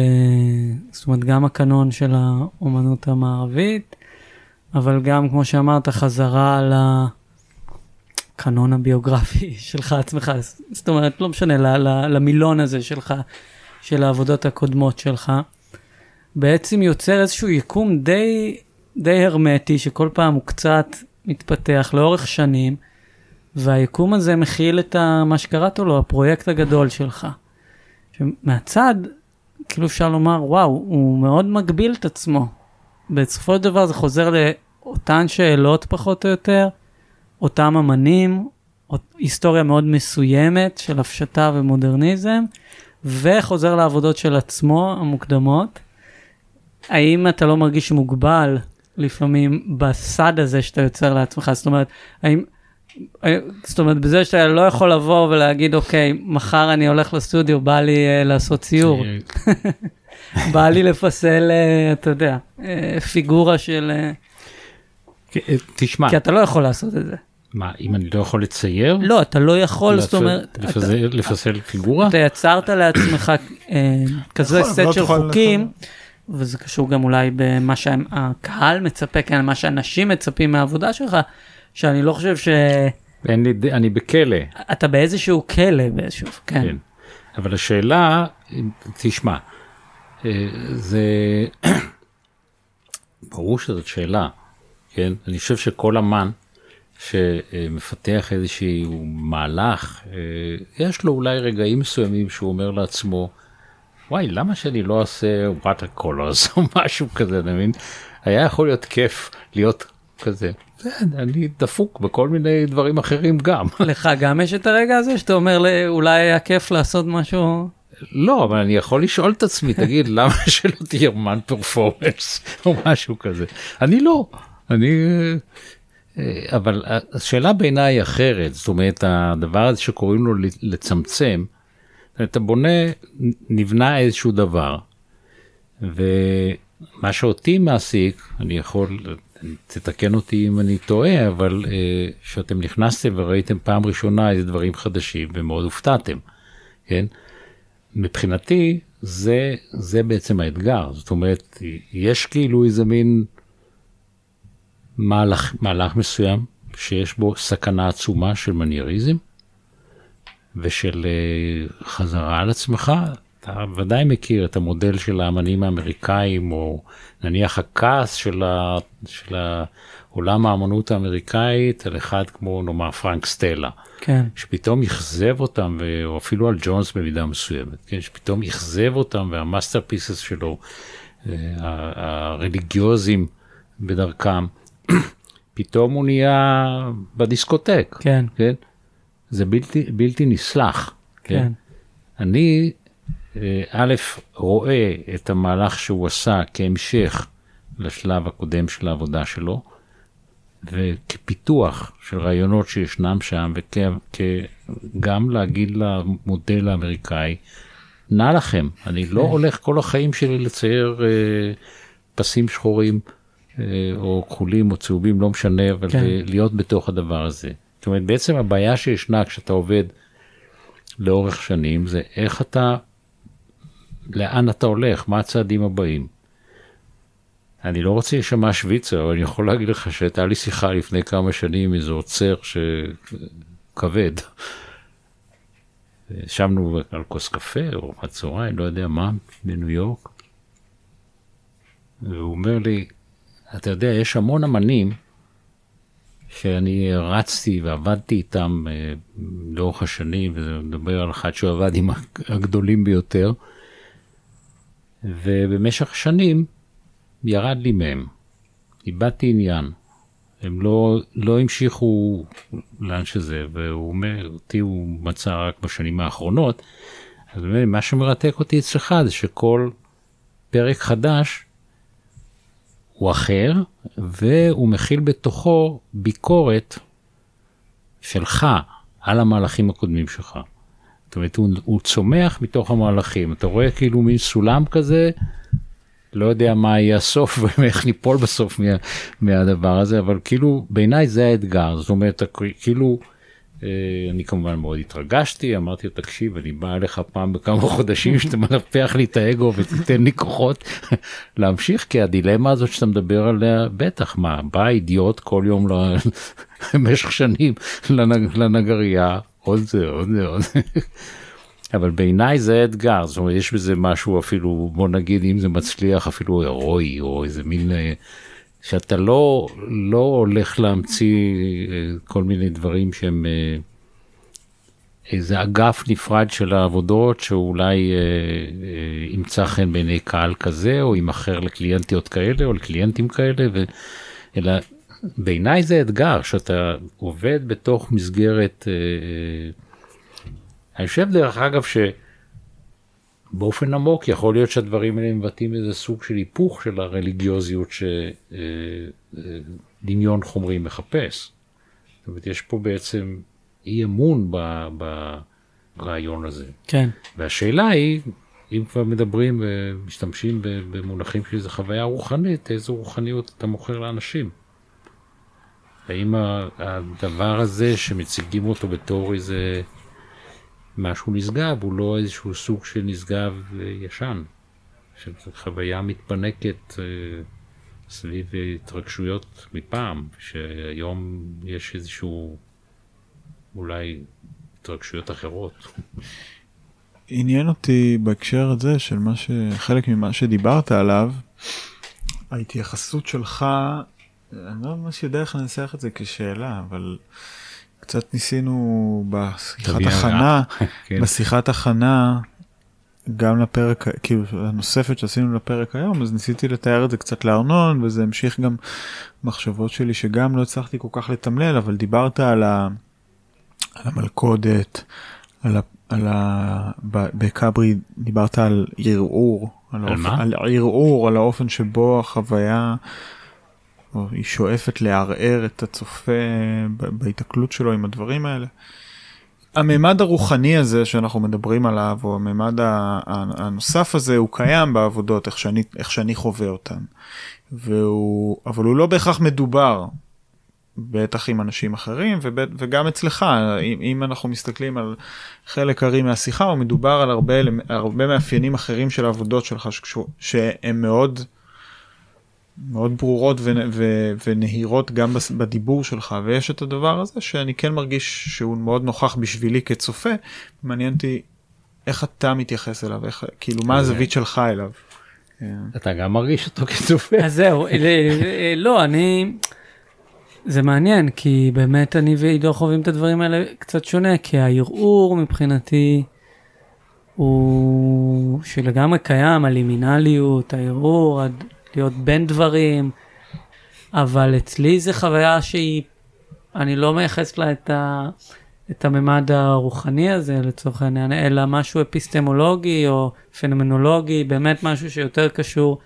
זאת אומרת, גם הקנון של האומנות המערבית, אבל גם, כמו שאמרת, חזרה לקנון הביוגרפי שלך עצמך, זאת אומרת, לא משנה, למילון הזה שלך, של העבודות הקודמות שלך, בעצם יוצר איזשהו יקום די, די הרמטי, שכל פעם הוא קצת מתפתח לאורך שנים, והיקום הזה מכיל את ה, מה שקראת לו, הפרויקט הגדול שלך. שמהצד, כאילו אפשר לומר, וואו, הוא מאוד מגביל את עצמו. בסופו של דבר זה חוזר לאותן שאלות פחות או יותר, אותם אמנים, היסטוריה מאוד מסוימת של הפשטה ומודרניזם, וחוזר לעבודות של עצמו המוקדמות. האם אתה לא מרגיש מוגבל לפעמים בסד הזה שאתה יוצר לעצמך? זאת אומרת, האם... זאת אומרת, בזה שאתה לא יכול לבוא ולהגיד, אוקיי, מחר אני הולך לסטודיו, בא לי uh, לעשות ציור, בא לי לפסל, uh, אתה יודע, uh, פיגורה של... Uh, תשמע, כי אתה לא יכול לעשות את זה. מה, אם אני לא יכול לצייר? לא, אתה לא יכול, זאת לפ- אומרת, אתה, לפזר- לפסל פיגורה? אתה יצרת לעצמך אה, כזה נכון, סט לא של חוקים, וזה קשור גם אולי במה שהקהל מצפה, כן, מה שאנשים מצפים מהעבודה שלך, שאני לא חושב אין לי, אני בכלא. שאתה באיזשהו כלא באיזשהו, כן. כן. אבל השאלה, תשמע, אה, זה ברור שזאת שאלה, כן? אני חושב שכל אמן שמפתח איזשהו מהלך, אה, יש לו אולי רגעים מסוימים שהוא אומר לעצמו, וואי, למה שאני לא אעשה water colors או משהו כזה, אתה מבין? היה יכול להיות כיף להיות כזה. אני דפוק בכל מיני דברים אחרים גם. לך גם יש את הרגע הזה שאתה אומר לי, אולי היה כיף לעשות משהו, לא, אבל אני יכול לשאול את עצמי, תגיד, למה שלא תהיה מן פרפורמנס או משהו כזה? אני לא, אני... אה, אבל השאלה בעיניי היא אחרת, זאת אומרת, הדבר הזה שקוראים לו לצמצם, אתה בונה, נבנה איזשהו דבר, ומה שאותי מעסיק, אני יכול, תתקן אותי אם אני טועה, אבל כשאתם נכנסתם וראיתם פעם ראשונה איזה דברים חדשים ומאוד הופתעתם, כן? מבחינתי זה, זה בעצם האתגר, זאת אומרת, יש כאילו איזה מין מהלך, מהלך מסוים שיש בו סכנה עצומה של מנייריזם ושל uh, חזרה על עצמך. אתה ודאי מכיר את המודל של האמנים האמריקאים, או נניח הכעס של, ה, של עולם האמנות האמריקאית על אחד כמו נאמר פרנק סטלה. כן. שפתאום אכזב אותם, או אפילו על ג'ונס במידה מסוימת, כן? שפתאום אכזב אותם וה masterpieces שלו, הרליגיוזים בדרכם, פתאום הוא נהיה בדיסקוטק, כן, כן? זה בלתי, בלתי נסלח, כן? כן. אני, א', רואה את המהלך שהוא עשה כהמשך לשלב הקודם של העבודה שלו, וכפיתוח של רעיונות שישנם שם, וגם להגיד למודל האמריקאי, נע לכם, אני לא הולך כל החיים שלי לצייר אה, פסים שחורים אה, או כחולים או צהובים, לא משנה, אבל כן. אה, להיות בתוך הדבר הזה. זאת אומרת, בעצם הבעיה שישנה כשאתה עובד לאורך שנים, זה איך אתה, לאן אתה הולך, מה הצעדים הבאים. אני לא רוצה להישמע שוויצר, אבל אני יכול להגיד לך שהייתה לי שיחה לפני כמה שנים עם איזה עוצר שכבד. ישבנו על כוס קפה או ארוחת לא יודע מה, בניו יורק. והוא אומר לי, אתה יודע, יש המון אמנים שאני רצתי ועבדתי איתם אה, לאורך השנים, וזה מדבר על אחד שהוא עבד עם הגדולים ביותר, ובמשך שנים ירד לי מהם, איבדתי עניין. הם לא, לא המשיכו לאן שזה, והוא אומר, אותי הוא מצא רק בשנים האחרונות. אז מה שמרתק אותי אצלך זה שכל פרק חדש הוא אחר, והוא מכיל בתוכו ביקורת שלך על המהלכים הקודמים שלך. זאת אומרת, הוא, הוא צומח מתוך המהלכים. אתה רואה כאילו מין סולם כזה, לא יודע מה יהיה הסוף ואיך ניפול בסוף מה, מהדבר הזה, אבל כאילו בעיניי זה האתגר, זאת אומרת, כאילו אה, אני כמובן מאוד התרגשתי, אמרתי לו, תקשיב, אני בא אליך פעם בכמה חודשים שאתה מנפח לי את האגו ותיתן לי כוחות להמשיך, כי הדילמה הזאת שאתה מדבר עליה, בטח, מה, בא אידיוט כל יום במשך שנים לנגרייה, עוד זה, עוד זה, עוד זה. אבל בעיניי זה אתגר, זאת אומרת, יש בזה משהו אפילו, בוא נגיד, אם זה מצליח, אפילו הירואי, או איזה מין... אה, שאתה לא, לא הולך להמציא אה, כל מיני דברים שהם אה, איזה אגף נפרד של העבודות שאולי ימצא חן בעיני קהל כזה או יימכר לקליינטיות כאלה או לקליינטים כאלה, ו... אלא בעיניי זה אתגר שאתה עובד בתוך מסגרת, אני חושב דרך אגב ש... באופן עמוק יכול להיות שהדברים האלה מבטאים איזה סוג של היפוך של הרליגיוזיות שדמיון חומרי מחפש. זאת אומרת, יש פה בעצם אי אמון ברעיון הזה. כן. והשאלה היא, אם כבר מדברים ומשתמשים במונחים של איזה חוויה רוחנית, איזו רוחניות אתה מוכר לאנשים? האם הדבר הזה שמציגים אותו בתור איזה משהו נשגב הוא לא איזשהו סוג של נשגב אה, ישן, של חוויה מתפנקת אה, סביב התרגשויות מפעם, שהיום יש איזשהו אולי התרגשויות אחרות. עניין אותי בהקשר הזה של מה שחלק ממה שדיברת עליו, ההתייחסות שלך, אני לא ממש יודע איך לנסח את זה כשאלה, אבל קצת ניסינו בשיחת הכנה, כן. בשיחת הכנה, גם לפרק, כאילו הנוספת שעשינו לפרק היום, אז ניסיתי לתאר את זה קצת לארנון, וזה המשיך גם מחשבות שלי שגם לא הצלחתי כל כך לתמלל, אבל דיברת על, ה, על המלכודת, על ה... על ה... בכברי דיברת על ערעור, על, על, האופ... על ערעור, על האופן שבו החוויה או היא שואפת לערער את הצופה בהיתקלות שלו עם הדברים האלה. הממד הרוחני הזה שאנחנו מדברים עליו, או הממד הנוסף הזה, הוא קיים בעבודות, איך שאני, איך שאני חווה אותן. והוא, אבל הוא לא בהכרח מדובר, בטח עם אנשים אחרים, ובט, וגם אצלך, אם, אם אנחנו מסתכלים על חלק הארי מהשיחה, הוא מדובר על הרבה, הרבה מאפיינים אחרים של העבודות שלך, שהם מאוד... מאוד ברורות ו- ו- ונהירות גם בדיבור שלך ויש את הדבר הזה שאני כן מרגיש שהוא מאוד נוכח בשבילי כצופה מעניין אותי איך אתה מתייחס אליו איך כאילו מה הזווית שלך אליו. אתה גם מרגיש אותו כצופה. אז זהו לא אני זה מעניין כי באמת אני ועידו חווים את הדברים האלה קצת שונה כי הערעור מבחינתי. הוא שלגמרי קיים הלימינליות הערעור להיות בין דברים, אבל אצלי זה חוויה שהיא, אני לא מייחס לה את, ה, את הממד הרוחני הזה לצורך העניין, אלא משהו אפיסטמולוגי או פנומנולוגי, באמת משהו שיותר קשור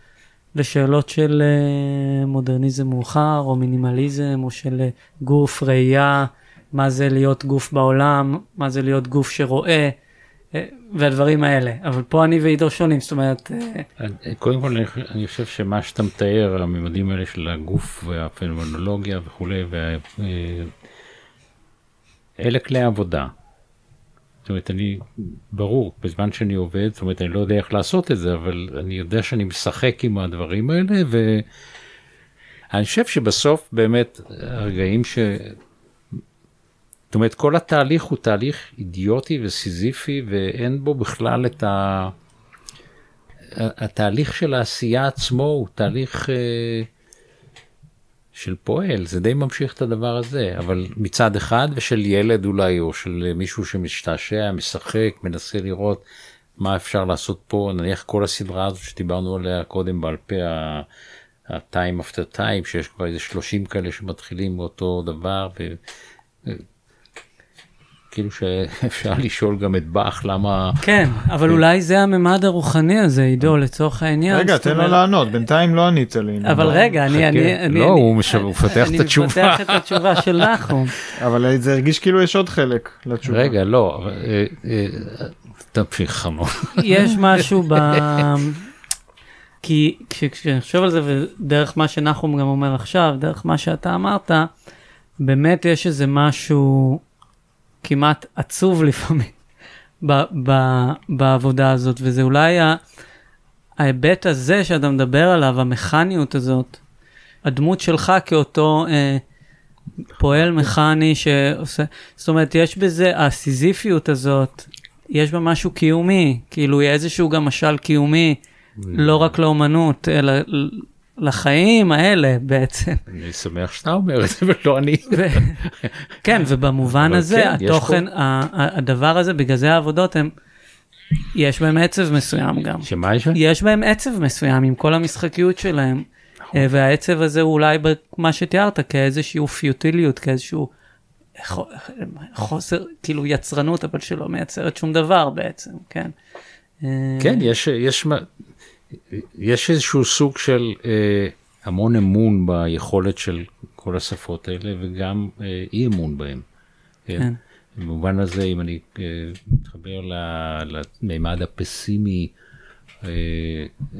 לשאלות של uh, מודרניזם מאוחר או מינימליזם או של uh, גוף, ראייה, מה זה להיות גוף בעולם, מה זה להיות גוף שרואה. והדברים האלה, אבל פה אני ועידו שונים, זאת אומרת... אה, קודם כל אני חושב שמה שאתה מתאר, הממדים האלה של הגוף והפנומנולוגיה וכולי, וה... אה, אלה כלי עבודה. זאת אומרת, אני, ברור, בזמן שאני עובד, זאת אומרת, אני לא יודע איך לעשות את זה, אבל אני יודע שאני משחק עם הדברים האלה, ואני חושב שבסוף באמת הרגעים ש... זאת אומרת, כל התהליך הוא תהליך אידיוטי וסיזיפי, ואין בו בכלל את ה... התהליך של העשייה עצמו הוא תהליך אה, של פועל, זה די ממשיך את הדבר הזה, אבל מצד אחד, ושל ילד אולי, או של מישהו שמשתעשע, משחק, מנסה לראות מה אפשר לעשות פה, נניח כל הסדרה הזו שדיברנו עליה קודם בעל פה, ה-time after time, שיש כבר איזה 30 כאלה שמתחילים מאותו דבר, ו... כאילו שאפשר לשאול גם את באך למה... כן, אבל כן. אולי זה הממד הרוחני הזה, עידו, לצורך העניין. רגע, תן לו לענות, בינתיים לא ענית לי. אבל רגע, אני... אני לא, הוא מפתח את התשובה. אני מפתח את התשובה של נחום. אבל זה הרגיש כאילו יש עוד חלק לתשובה. רגע, לא, אה, אה, תמשיך חמור. יש משהו ב... כי כשאני חושב על זה, ודרך מה שנחום גם אומר עכשיו, דרך מה שאתה אמרת, באמת יש איזה משהו... כמעט עצוב לפעמים ב, ב, בעבודה הזאת, וזה אולי ה, ההיבט הזה שאתה מדבר עליו, המכניות הזאת, הדמות שלך כאותו אה, פועל מכני שעושה, זאת אומרת, יש בזה, הסיזיפיות הזאת, יש בה משהו קיומי, כאילו איזשהו גם משל קיומי, לא רק לאומנות, אלא לחיים האלה בעצם. אני שמח שאתה אומר את זה ולא אני. כן, ובמובן הזה, כן, התוכן, הדבר הזה, בגלל זה העבודות הם, יש בהם עצב מסוים גם. שמה יש? יש בהם עצב מסוים עם כל המשחקיות שלהם, אה, והעצב הזה הוא אולי מה שתיארת כאיזשהו פיוטיליות, כאיזשהו חו- חוסר, כאילו יצרנות, אבל שלא מייצרת שום דבר בעצם, כן. אה, כן, יש, יש, יש איזשהו סוג של אה, המון אמון ביכולת של כל השפות האלה וגם אה, אי אמון בהם. כן. כן. במובן הזה, אם אני אה, מתחבר למימד הפסימי אה,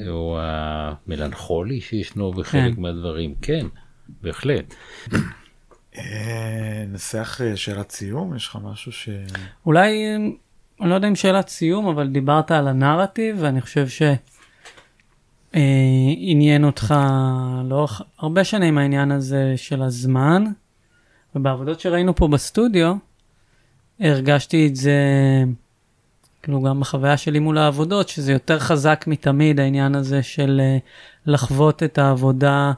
או המלנכולי שישנו בחלק כן. מהדברים, כן, בהחלט. אה, ננסח אה, שאלת סיום, יש לך משהו ש... אולי, אה, אני לא יודע אם שאלת סיום, אבל דיברת על הנרטיב, ואני חושב שעניין אותך לאורך הרבה שנים העניין הזה של הזמן, ובעבודות שראינו פה בסטודיו, הרגשתי את זה, כאילו גם בחוויה שלי מול העבודות, שזה יותר חזק מתמיד העניין הזה של אה, לחוות את העבודה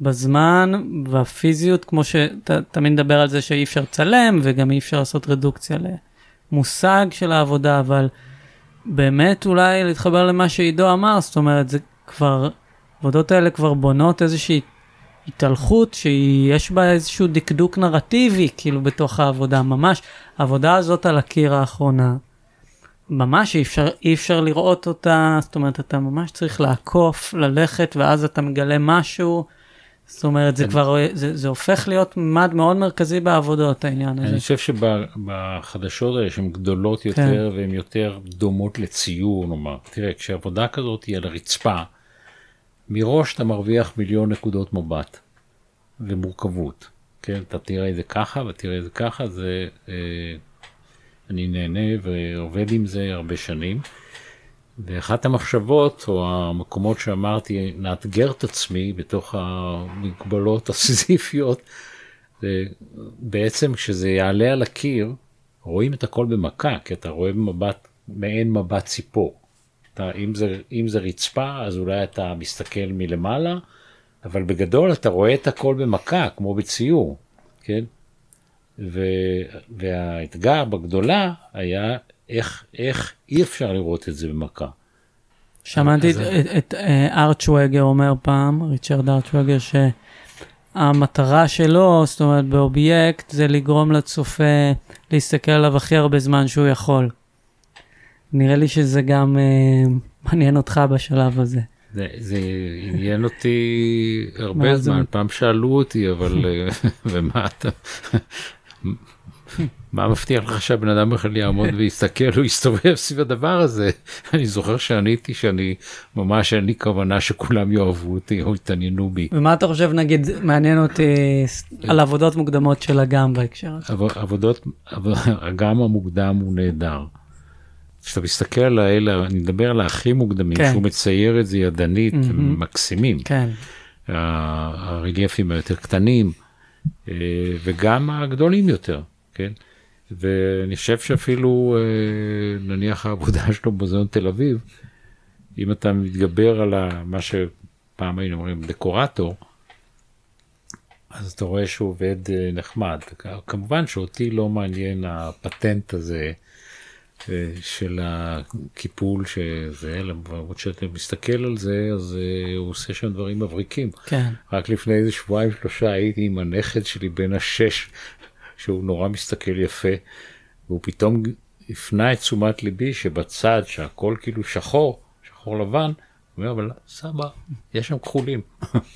בזמן והפיזיות, כמו שתמיד נדבר על זה שאי אפשר לצלם וגם אי אפשר לעשות רדוקציה למושג של העבודה, אבל באמת אולי להתחבר למה שעידו אמר, זאת אומרת, זה כבר, העבודות האלה כבר בונות איזושהי התהלכות שיש בה איזשהו דקדוק נרטיבי, כאילו בתוך העבודה, ממש. העבודה הזאת על הקיר האחרונה, ממש אי אפשר, אי אפשר לראות אותה, זאת אומרת, אתה ממש צריך לעקוף, ללכת, ואז אתה מגלה משהו. זאת אומרת, זה כן. כבר, זה, זה הופך להיות ממד מאוד מרכזי בעבודות, העניין הזה. אני חושב שבחדשות האלה שהן גדולות יותר והן יותר דומות לציור נאמר תראה כשעבודה כזאת היא על הרצפה מראש אתה מרוויח מיליון נקודות מבט ומורכבות כן אתה תראה את זה ככה ותראה את זה ככה זה אה, אני נהנה ועובד עם זה הרבה שנים. ואחת המחשבות או המקומות שאמרתי נאתגר את עצמי בתוך המגבלות הסיזיפיות זה בעצם כשזה יעלה על הקיר, רואים את הכל במכה, כי אתה רואה במבט, מעין מבט ציפור. אתה, אם, זה, אם זה רצפה, אז אולי אתה מסתכל מלמעלה, אבל בגדול אתה רואה את הכל במכה, כמו בציור, כן? ו, והאתגר בגדולה היה איך, איך אי אפשר לראות את זה במכה. שמעתי את, אז- את, את אה, ארצ'ווגר אומר פעם, ריצ'רד ארצ'ווגר, שהמטרה שלו, זאת אומרת באובייקט, זה לגרום לצופה להסתכל עליו הכי הרבה זמן שהוא יכול. נראה לי שזה גם אה, מעניין אותך בשלב הזה. זה, זה עניין אותי הרבה? זמן, פעם שאלו אותי, אבל אה, ומה אתה, מה מבטיח לך שהבן אדם בכלל יעמוד ויסתכל, הוא יסתובב סביב הדבר הזה? אני זוכר שעניתי שאני, ממש אין לי כוונה שכולם יאהבו אותי או יתעניינו בי. ומה אתה חושב, נגיד, מעניין אותי על עבודות מוקדמות של אגם בהקשר הזה? עב- עבודות, עב- הגם המוקדם הוא נהדר. כשאתה מסתכל על האלה, אני מדבר על הכי מוקדמים, כן. שהוא מצייר את זה ידנית. הם מקסימים. כן, ה- הרליפים היותר קטנים אה, וגם הגדולים יותר, כן? ואני חושב שאפילו אה, נניח העבודה שלו במוזיאון תל אביב, אם אתה מתגבר על מה שפעם היינו אומרים דקורטור, אז אתה רואה שהוא עובד אה, נחמד. כמובן שאותי לא מעניין הפטנט הזה של הקיפול שזה, למרות שאתה מסתכל על זה, אז אה, הוא עושה שם דברים מבריקים. כן. רק לפני איזה שבועיים שלושה הייתי עם הנכד שלי בן השש, שהוא נורא מסתכל יפה, והוא פתאום הפנה את תשומת ליבי שבצד שהכל כאילו שחור, שחור לבן, אומר, אבל סבא, יש שם כחולים.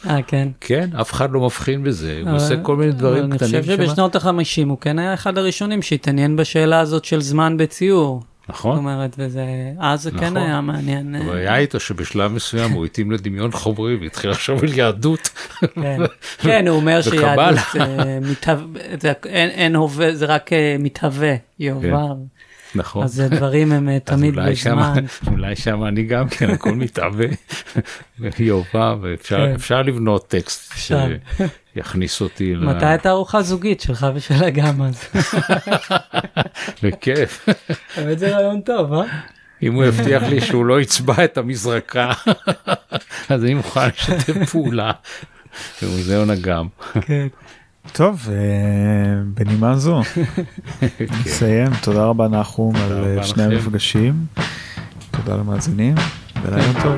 אה, כן. כן, אף אחד לא מבחין בזה, הוא עושה כל מיני דברים אני קטנים חושב שבשנות ה-50 הוא כן היה אחד הראשונים שהתעניין בשאלה הזאת של זמן בציור. זאת נכון? אומרת, וזה, אז זה כן נכון. היה מעניין. אה, הבעיה איתו שבשלב מסוים הוא התאים לדמיון חומרי והתחיל לחשוב על יהדות. כן, כן, הוא אומר. שיהדות אה, מתהווה, זה- אין- הווה, זה רק אה, מתהווה, יועבר. נכון. אז דברים הם אה, תמיד אולי בזמן. שמה- אולי שם אני גם כן, הכל מתהווה, יובא, ואפשר כן. אפשר לבנות טקסט אפשר. שיכניס אותי מתי הייתה ארוחה זוגית שלך ושל אגם אז? בכיף. האמת זה רעיון טוב, אה? אם הוא יבטיח לי שהוא לא יצבע את המזרקה, אז אני מוכן לשתף פעולה. במוזיאון אגם. כן. טוב, אה, בנימה זו, נסיים. תודה רבה נחום על אה, שני. המפגשים. תודה למאזינים, ולילה טוב.